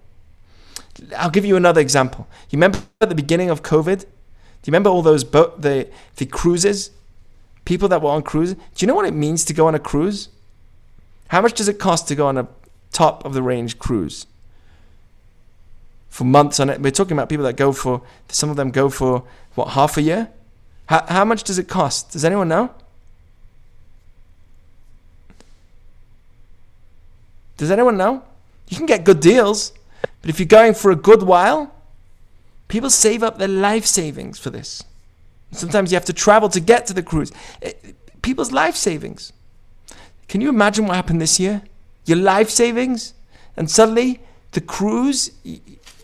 I'll give you another example. You remember at the beginning of COVID? Do you remember all those boat the the cruises? People that were on cruises. Do you know what it means to go on a cruise? How much does it cost to go on a top of the range cruise? For months on it. We're talking about people that go for some of them go for what half a year? How, how much does it cost? Does anyone know? Does anyone know? You can get good deals. But if you're going for a good while, people save up their life savings for this. Sometimes you have to travel to get to the cruise. Eh, people's life savings. Can you imagine what happened this year? Your life savings, and suddenly the cruise.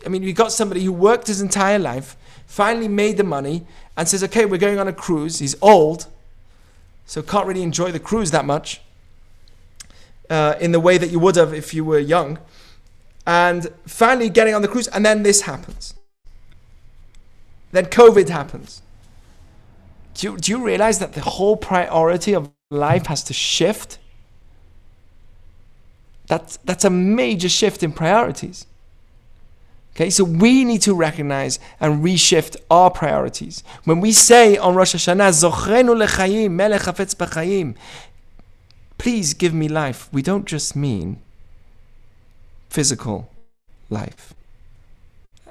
I mean, you got somebody who worked his entire life, finally made the money, and says, "Okay, we're going on a cruise." He's old, so can't really enjoy the cruise that much uh, in the way that you would have if you were young and finally getting on the cruise, and then this happens. Then COVID happens. Do you, do you realize that the whole priority of life has to shift? That's, that's a major shift in priorities. Okay, so we need to recognize and reshift our priorities. When we say on Rosh Hashanah, Zochrenu lechayim, melech hafetz b'chayim, please give me life, we don't just mean physical life.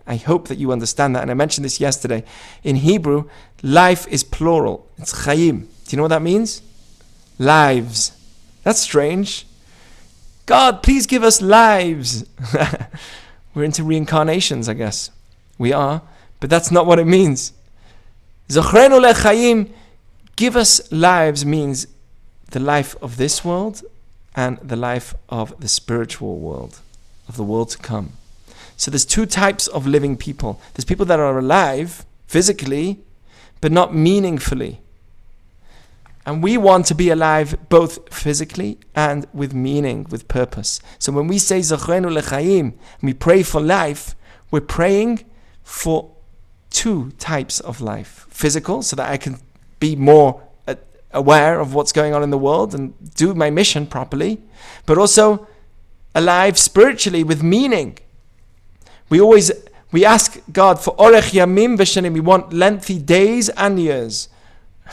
I hope that you understand that. And I mentioned this yesterday. In Hebrew, life is plural. It's chayim. Do you know what that means? Lives. That's strange. God, please give us lives. [LAUGHS] We're into reincarnations, I guess. We are, but that's not what it means. Zochrenu lechayim, give us lives means the life of this world and the life of the spiritual world, of the world to come. So there's two types of living people. There's people that are alive physically, but not meaningfully. And we want to be alive both physically and with meaning, with purpose. So when we say Zochrenu Lechaim, we pray for life, we're praying for two types of life. Physical, so that I can be more aware of what's going on in the world and do my mission properly, but also alive spiritually with meaning. We always we ask God for orech yamim v'shanim. We want lengthy days and years.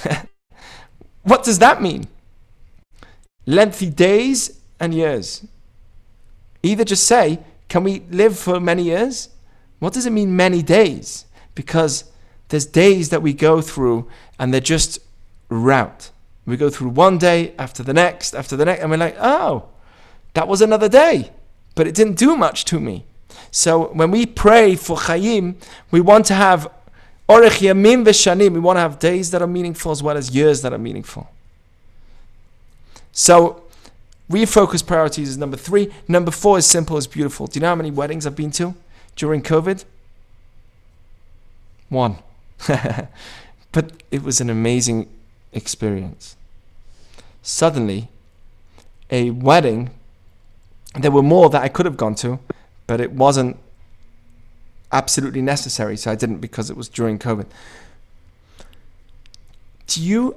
[LAUGHS] what does that mean? Lengthy days and years. Either just say, can we live for many years? What does it mean, many days? Because there's days that we go through and they're just route. We go through one day after the next, after the next, and we're like, oh, that was another day, but it didn't do much to me. So when we pray for chayim, we want to have orech yamim v'shanim. We want to have days that are meaningful as well as years that are meaningful. So refocus priorities is number three. Number four is simple is beautiful. Do you know how many weddings I've been to during COVID? One. [LAUGHS] but it was an amazing experience. Suddenly, a wedding, there were more that I could have gone to, but it wasn't absolutely necessary, so I didn't because it was during COVID. Do you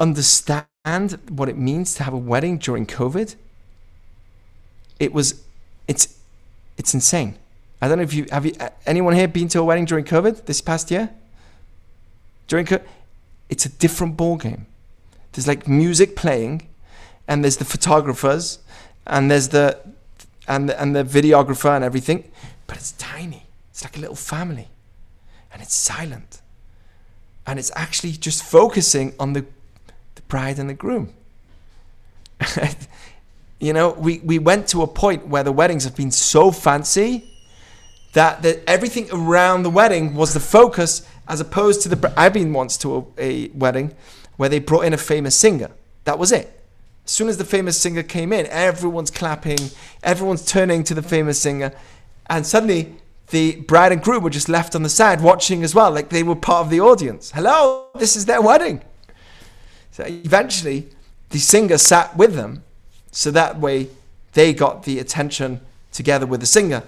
understand what it means to have a wedding during COVID? It was, it's, it's insane. I don't know if you have you, anyone here been to a wedding during COVID this past year. During COVID, it's a different ball game. There's like music playing, and there's the photographers, and there's the and the, and the videographer and everything, but it's tiny. It's like a little family, and it's silent, and it's actually just focusing on the the bride and the groom. [LAUGHS] you know, we we went to a point where the weddings have been so fancy that everything around the wedding was the focus, as opposed to the. I've been once to a, a wedding where they brought in a famous singer. That was it. As soon as the famous singer came in, everyone's clapping, everyone's turning to the famous singer, and suddenly the bride and groom were just left on the side watching as well, like they were part of the audience. Hello, this is their wedding. So eventually, the singer sat with them, so that way they got the attention together with the singer,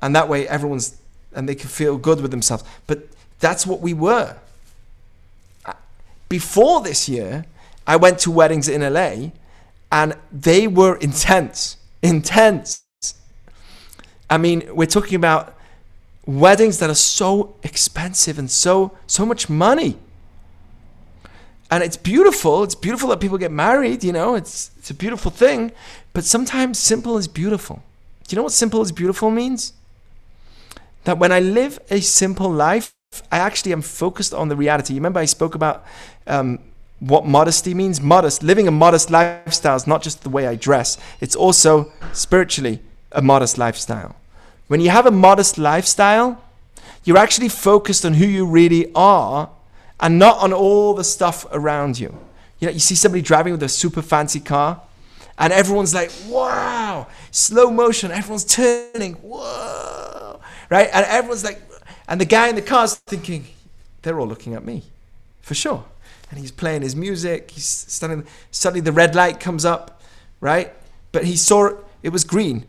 and that way everyone's and they could feel good with themselves. But that's what we were. Before this year, I went to weddings in LA and they were intense. Intense. I mean, we're talking about weddings that are so expensive and so so much money. And it's beautiful. It's beautiful that people get married, you know, it's it's a beautiful thing, but sometimes simple is beautiful. Do you know what simple is beautiful means? That when I live a simple life, I actually am focused on the reality. Remember I spoke about um, what modesty means. Modest, living a modest lifestyle is not just the way I dress, it's also spiritually a modest lifestyle. When you have a modest lifestyle, you're actually focused on who you really are and not on all the stuff around you. You know, you see somebody driving with a super fancy car, and everyone's like, wow, slow motion, everyone's turning, whoa, right? And everyone's like, and the guy in the car's thinking, they're all looking at me, for sure and he's playing his music. He's standing. Suddenly, the red light comes up, right? But he saw it, it was green,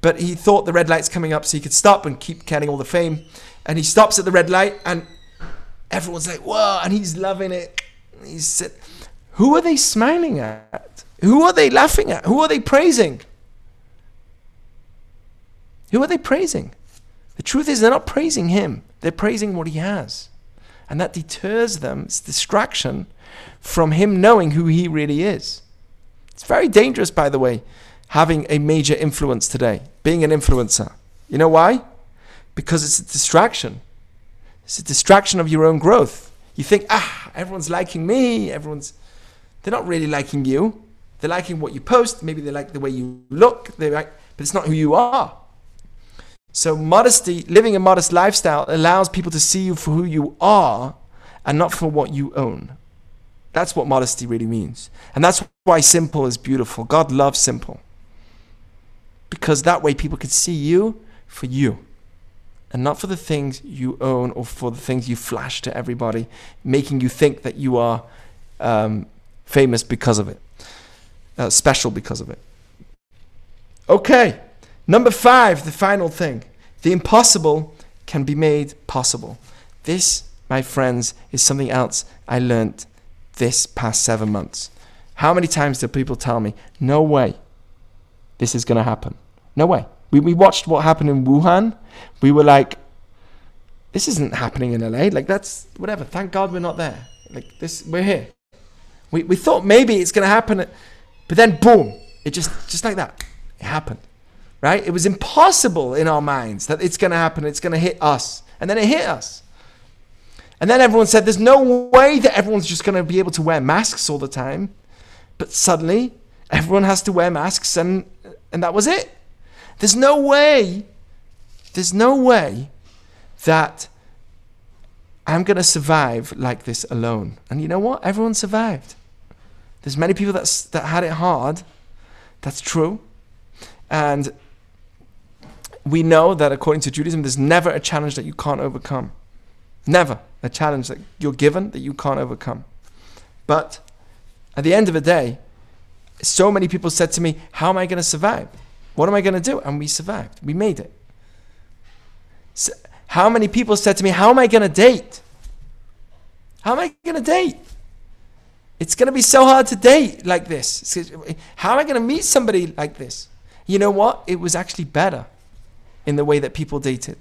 but he thought the red light's coming up so he could stop and keep getting all the fame. And he stops at the red light, and everyone's like, "Whoa!" And he's loving it. He said, Who are they smiling at? Who are they laughing at? Who are they praising? Who are they praising? The truth is, they're not praising him, they're praising what he has. And that deters them, it's distraction from him knowing who he really is. It's very dangerous, by the way, having a major influence today, being an influencer. You know why? Because it's a distraction. It's a distraction of your own growth. You think, ah, everyone's liking me, everyone's. They're not really liking you. They're liking what you post. Maybe they like the way you look. They like, but it's not who you are. So modesty, living a modest lifestyle, allows people to see you for who you are, and not for what you own. That's what modesty really means, and that's why simple is beautiful. God loves simple, because that way people can see you for you and not for the things you own or for the things you flash to everybody, making you think that you are um, famous because of it, uh, special because of it. Okay, number five, the final thing. The impossible can be made possible. This, my friends, is something else I learned this past seven months. How many times do people tell me, no way this is going to happen? No way. We, we watched what happened in Wuhan. We were like, this isn't happening in LA. Like, that's whatever. Thank God we're not there. Like, this, we're here. We, we thought maybe it's going to happen, but then boom, it just, just like that, it happened. Right? It was impossible in our minds that it's going to happen. It's going to hit us. And then it hit us. And then everyone said, there's no way that everyone's just going to be able to wear masks all the time. But suddenly, everyone has to wear masks, and, and that was it. There's no way, there's no way that I'm going to survive like this alone. And you know what? Everyone survived. There's many people that's, that had it hard. That's true. And we know that according to Judaism, there's never a challenge that you can't overcome. Never a challenge that you're given that you can't overcome. But at the end of the day, so many people said to me, How am I going to survive? What am I going to do? And we survived. We made it. So how many people said to me, How am I going to date? How am I going to date? It's going to be so hard to date like this. How am I going to meet somebody like this? You know what? It was actually better in the way that people dated.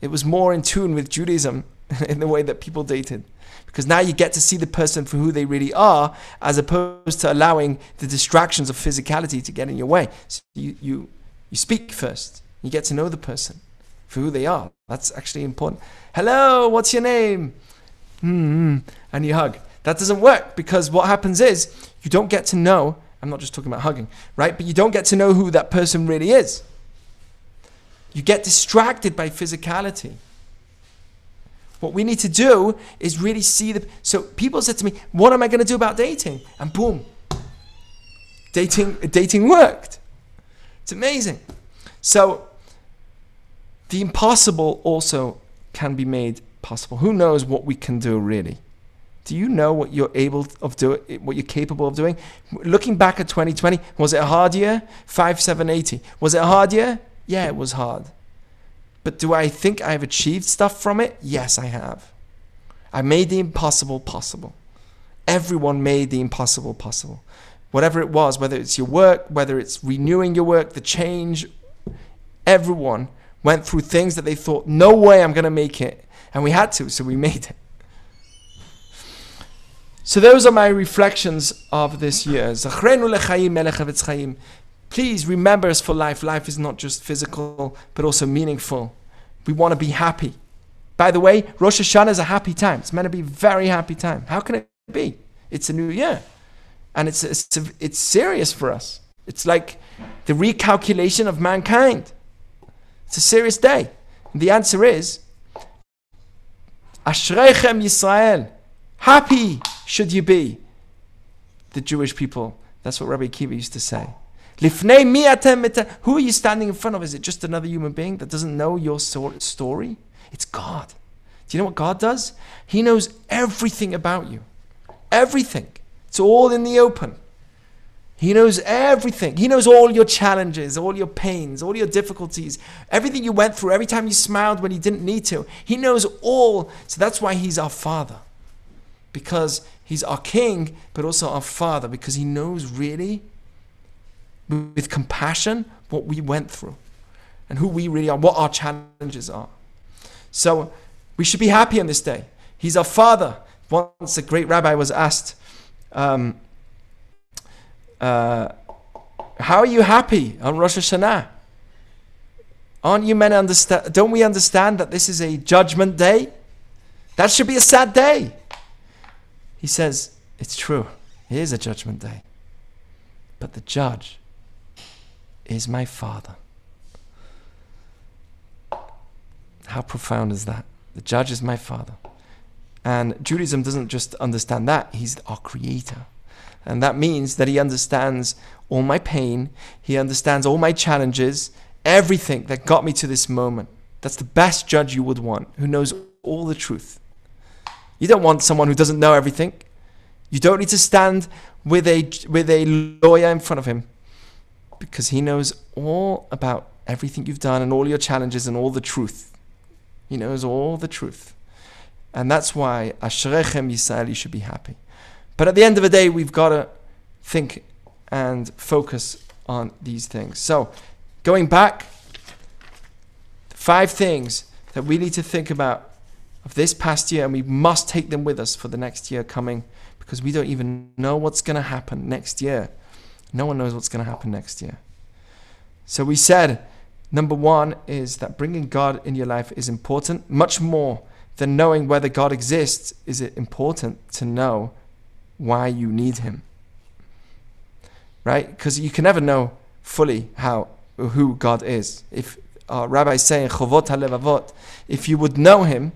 It was more in tune with Judaism [LAUGHS] in the way that people dated. Because now you get to see the person for who they really are, as opposed to allowing the distractions of physicality to get in your way. So you, you, you speak first. You get to know the person for who they are. That's actually important. Hello, what's your name? hmm And you hug. That doesn't work because what happens is you don't get to know. I'm not just talking about hugging, right? But you don't get to know who that person really is. You get distracted by physicality. What we need to do is really see the. So people said to me, "What am I going to do about dating?" And boom, dating dating worked. It's amazing. So the impossible also can be made possible. Who knows what we can do really? Do you know what you're able of doing, what you're capable of doing? Looking back at 2020, was it a hard year? Five, seven, eighty. Was it a hard year? Yeah, it was hard. But do I think I've achieved stuff from it? Yes, I have. I made the impossible possible. Everyone made the impossible possible. Whatever it was, whether it's your work, whether it's renewing your work, the change, everyone went through things that they thought, no way I'm going to make it. And we had to, so we [LAUGHS] made it. So those are my reflections of this year. Please remember us for life. Life is not just physical, but also meaningful. We want to be happy. By the way, Rosh Hashanah is a happy time. It's meant to be a very happy time. How can it be? It's a new year. And it's, it's, it's serious for us. It's like the recalculation of mankind. It's a serious day. And the answer is Ashreichem Yisrael. Happy should you be. The Jewish people. That's what Rabbi Akiva used to say. Who are you standing in front of? Is it just another human being that doesn't know your story? It's God. Do you know what God does? He knows everything about you. Everything. It's all in the open. He knows everything. He knows all your challenges, all your pains, all your difficulties, everything you went through, every time you smiled when you didn't need to. He knows all. So that's why He's our Father. Because He's our King, but also our Father, because He knows really with compassion what we went through. and who we really are, what our challenges are. So we should be happy on this day. He's our Father. Once a great rabbi was asked, um, uh, How are you happy on Rosh Hashanah? Aren't you men understand? Don't we understand that this is a judgment day? That should be a sad day. He says, It's true. It is a judgment day. But the judge is my father. How profound is that? The judge is my father. And Judaism doesn't just understand that, he's our creator. And that means that he understands all my pain, he understands all my challenges, everything that got me to this moment. That's the best judge you would want, who knows all the truth. You don't want someone who doesn't know everything. You don't need to stand with a with a lawyer in front of him because he knows all about everything you've done and all your challenges and all the truth. He knows all the truth. And that's why Ashrechem Yisrael, you should be happy. But at the end of the day, we've got to think and focus on these things. So, going back, five things that we need to think about of this past year, and we must take them with us for the next year coming because we don't even know what's going to happen next year. No one knows what's going to happen next year. So we said, number one is that bringing God in your life is important, much more than knowing whether God exists. Is it important to know why you need Him? Right? Because you can never know fully how who God is. If our rabbi is saying, "Chovot halevavot," if you would know Him,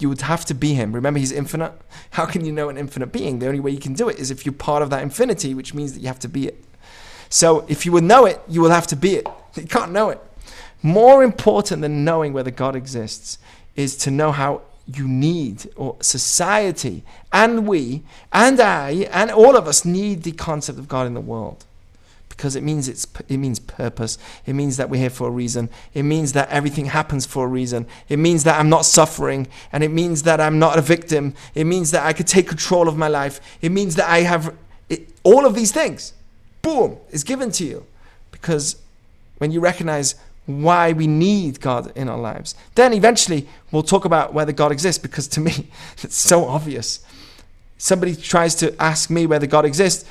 you would have to be him. Remember, he's infinite. How can you know an infinite being? The only way you can do it is if you're part of that infinity, which means that you have to be it. So if you would know it, you will have to be it. You can't know it. More important than knowing whether God exists is to know how you need, or society, and we, and I, and all of us need the concept of God in the world because it means it's it means purpose. It means that we're here for a reason. It means that everything happens for a reason. It means that I'm not suffering, and it means that I'm not a victim. It means that I could take control of my life. It means that I have it, all of these things. Boom is given to you because when you recognize why we need God in our lives, then eventually we'll talk about whether God exists because to me [LAUGHS] it's so obvious. Somebody tries to ask me whether God exists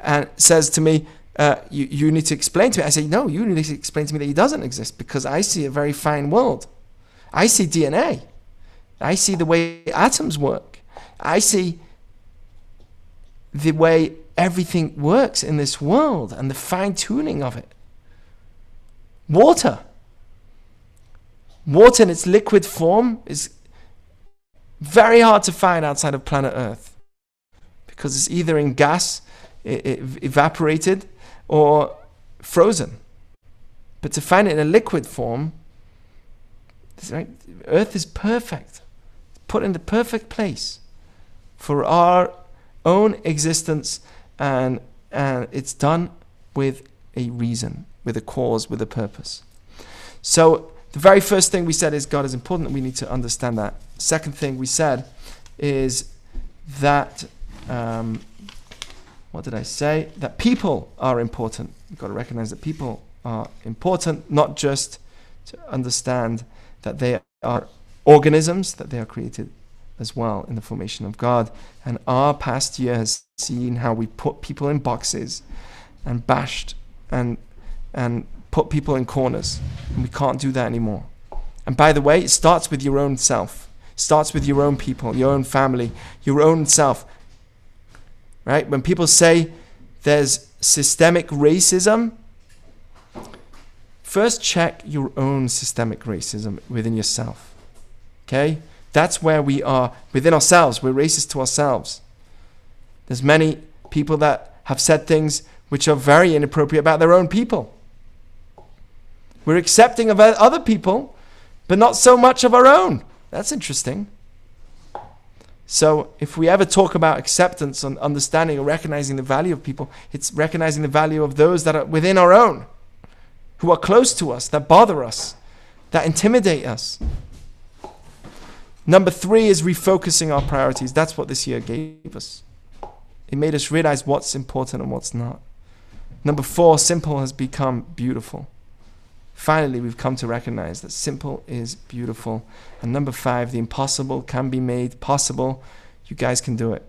and says to me, uh, you, you need to explain to me. I say, no, you need to explain to me that he doesn't exist because I see a very fine world. I see DNA. I see the way atoms work. I see the way everything works in this world and the fine tuning of it. Water. Water in its liquid form is very hard to find outside of planet Earth because it's either in gas, evaporated, or frozen. But to find it in a liquid form, Earth is perfect, put in the perfect place for our own existence, and, and it's done with a reason, with a cause, with a purpose. So, the very first thing we said is God is important, we need to understand that. Second thing we said is that um, what did I say? That people are important. You've got to recognize that people are important, not just to understand that they are organisms, that they are created as well in the formation of God. And our past year has seen how we put people in boxes and bashed and and put people in corners. And we can't do that anymore. And by the way, it starts with your own self. It starts with your own people, your own family, your own self right? When people say there's systemic racism, first check your own systemic racism within yourself. Okay? That's where we are within ourselves. We're racist to ourselves. There's many people that have said things which are very inappropriate about their own people. We're accepting of other people, but not so much of our own. That's interesting. So, if we ever talk about acceptance and understanding or recognizing the value of people, it's recognizing the value of those that are within our own, who are close to us, that bother us, that intimidate us. Number three is refocusing our priorities. That's what this year gave us. It made us realize what's important and what's not. Number four, simple has become beautiful. Finally, we've come to recognize that simple is beautiful. And number five, the impossible can be made possible. You guys can do it.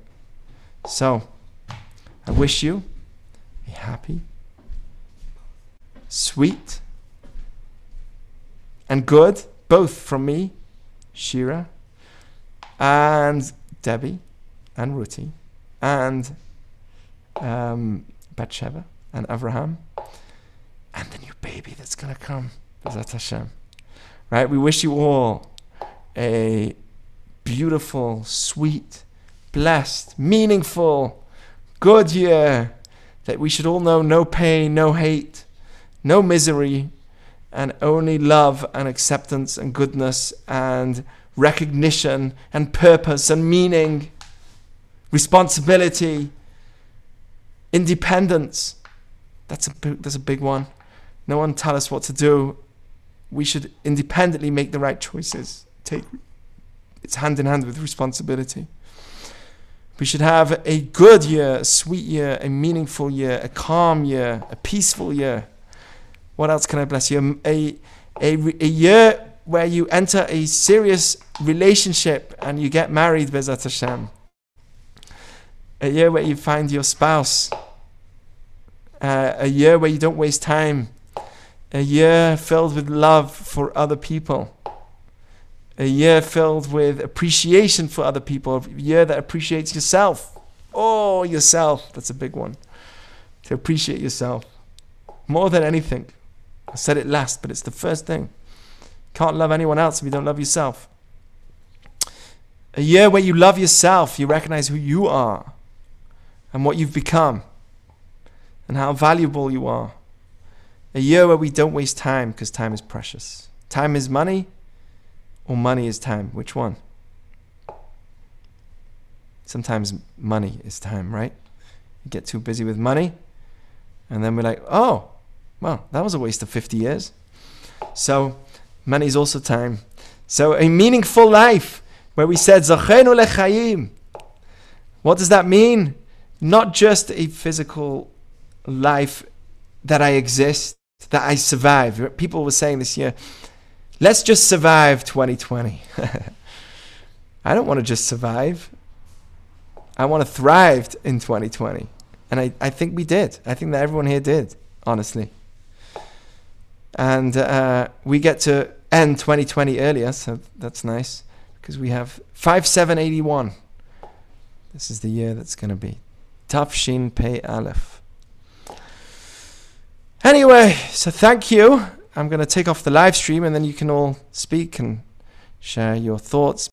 So, I wish you a happy, sweet, and good, both from me, Shira, and Debbie, and Ruti, and um, Bathsheba, and Abraham, and the new baby that's going to come, B'ezrat Hashem. Right? We wish you all a beautiful, sweet, blessed, meaningful, good year that we should all know no pain, no hate, no misery, and only love and acceptance and goodness and recognition and purpose and meaning, responsibility, independence. That's a that's a big one. No one tell us what to do. We should independently make the right choices. Take it's hand in hand with responsibility. We should have a good year, a sweet year, a meaningful year, a calm year, a peaceful year. What else can I bless you? A, a, a year where you enter a serious relationship and you get married, B'ezrat Hashem. A year where you find your spouse. Uh, a year where you don't waste time. A year filled with love for other people. A year filled with appreciation for other people. A year that appreciates yourself. Oh, yourself. That's a big one. To appreciate yourself. More than anything. I said it last, but it's the first thing. Can't love anyone else if you don't love yourself. A year where you love yourself, you recognize who you are and what you've become and how valuable you are. A year where we don't waste time because time is precious. Time is money, or money is time. Which one? Sometimes money is time, right? You get too busy with money, and then we're like, oh, well, that was a waste of 50 years. So, money is also time. So, a meaningful life where we said, Zachenu lechayim. What does that mean? Not just a physical life that I exist, that I survive. People were saying this year, let's just survive 2020. [LAUGHS] I don't want to just survive. I want to thrive in 2020. And I, I think we did. I think that everyone here did, honestly. And uh, we get to end 2020 earlier, so that's nice because we have 5781. This is the year that's going to be. Tav Shin Pei Aleph. Anyway, so thank you. I'm going to take off the live stream and then you can all speak and share your thoughts.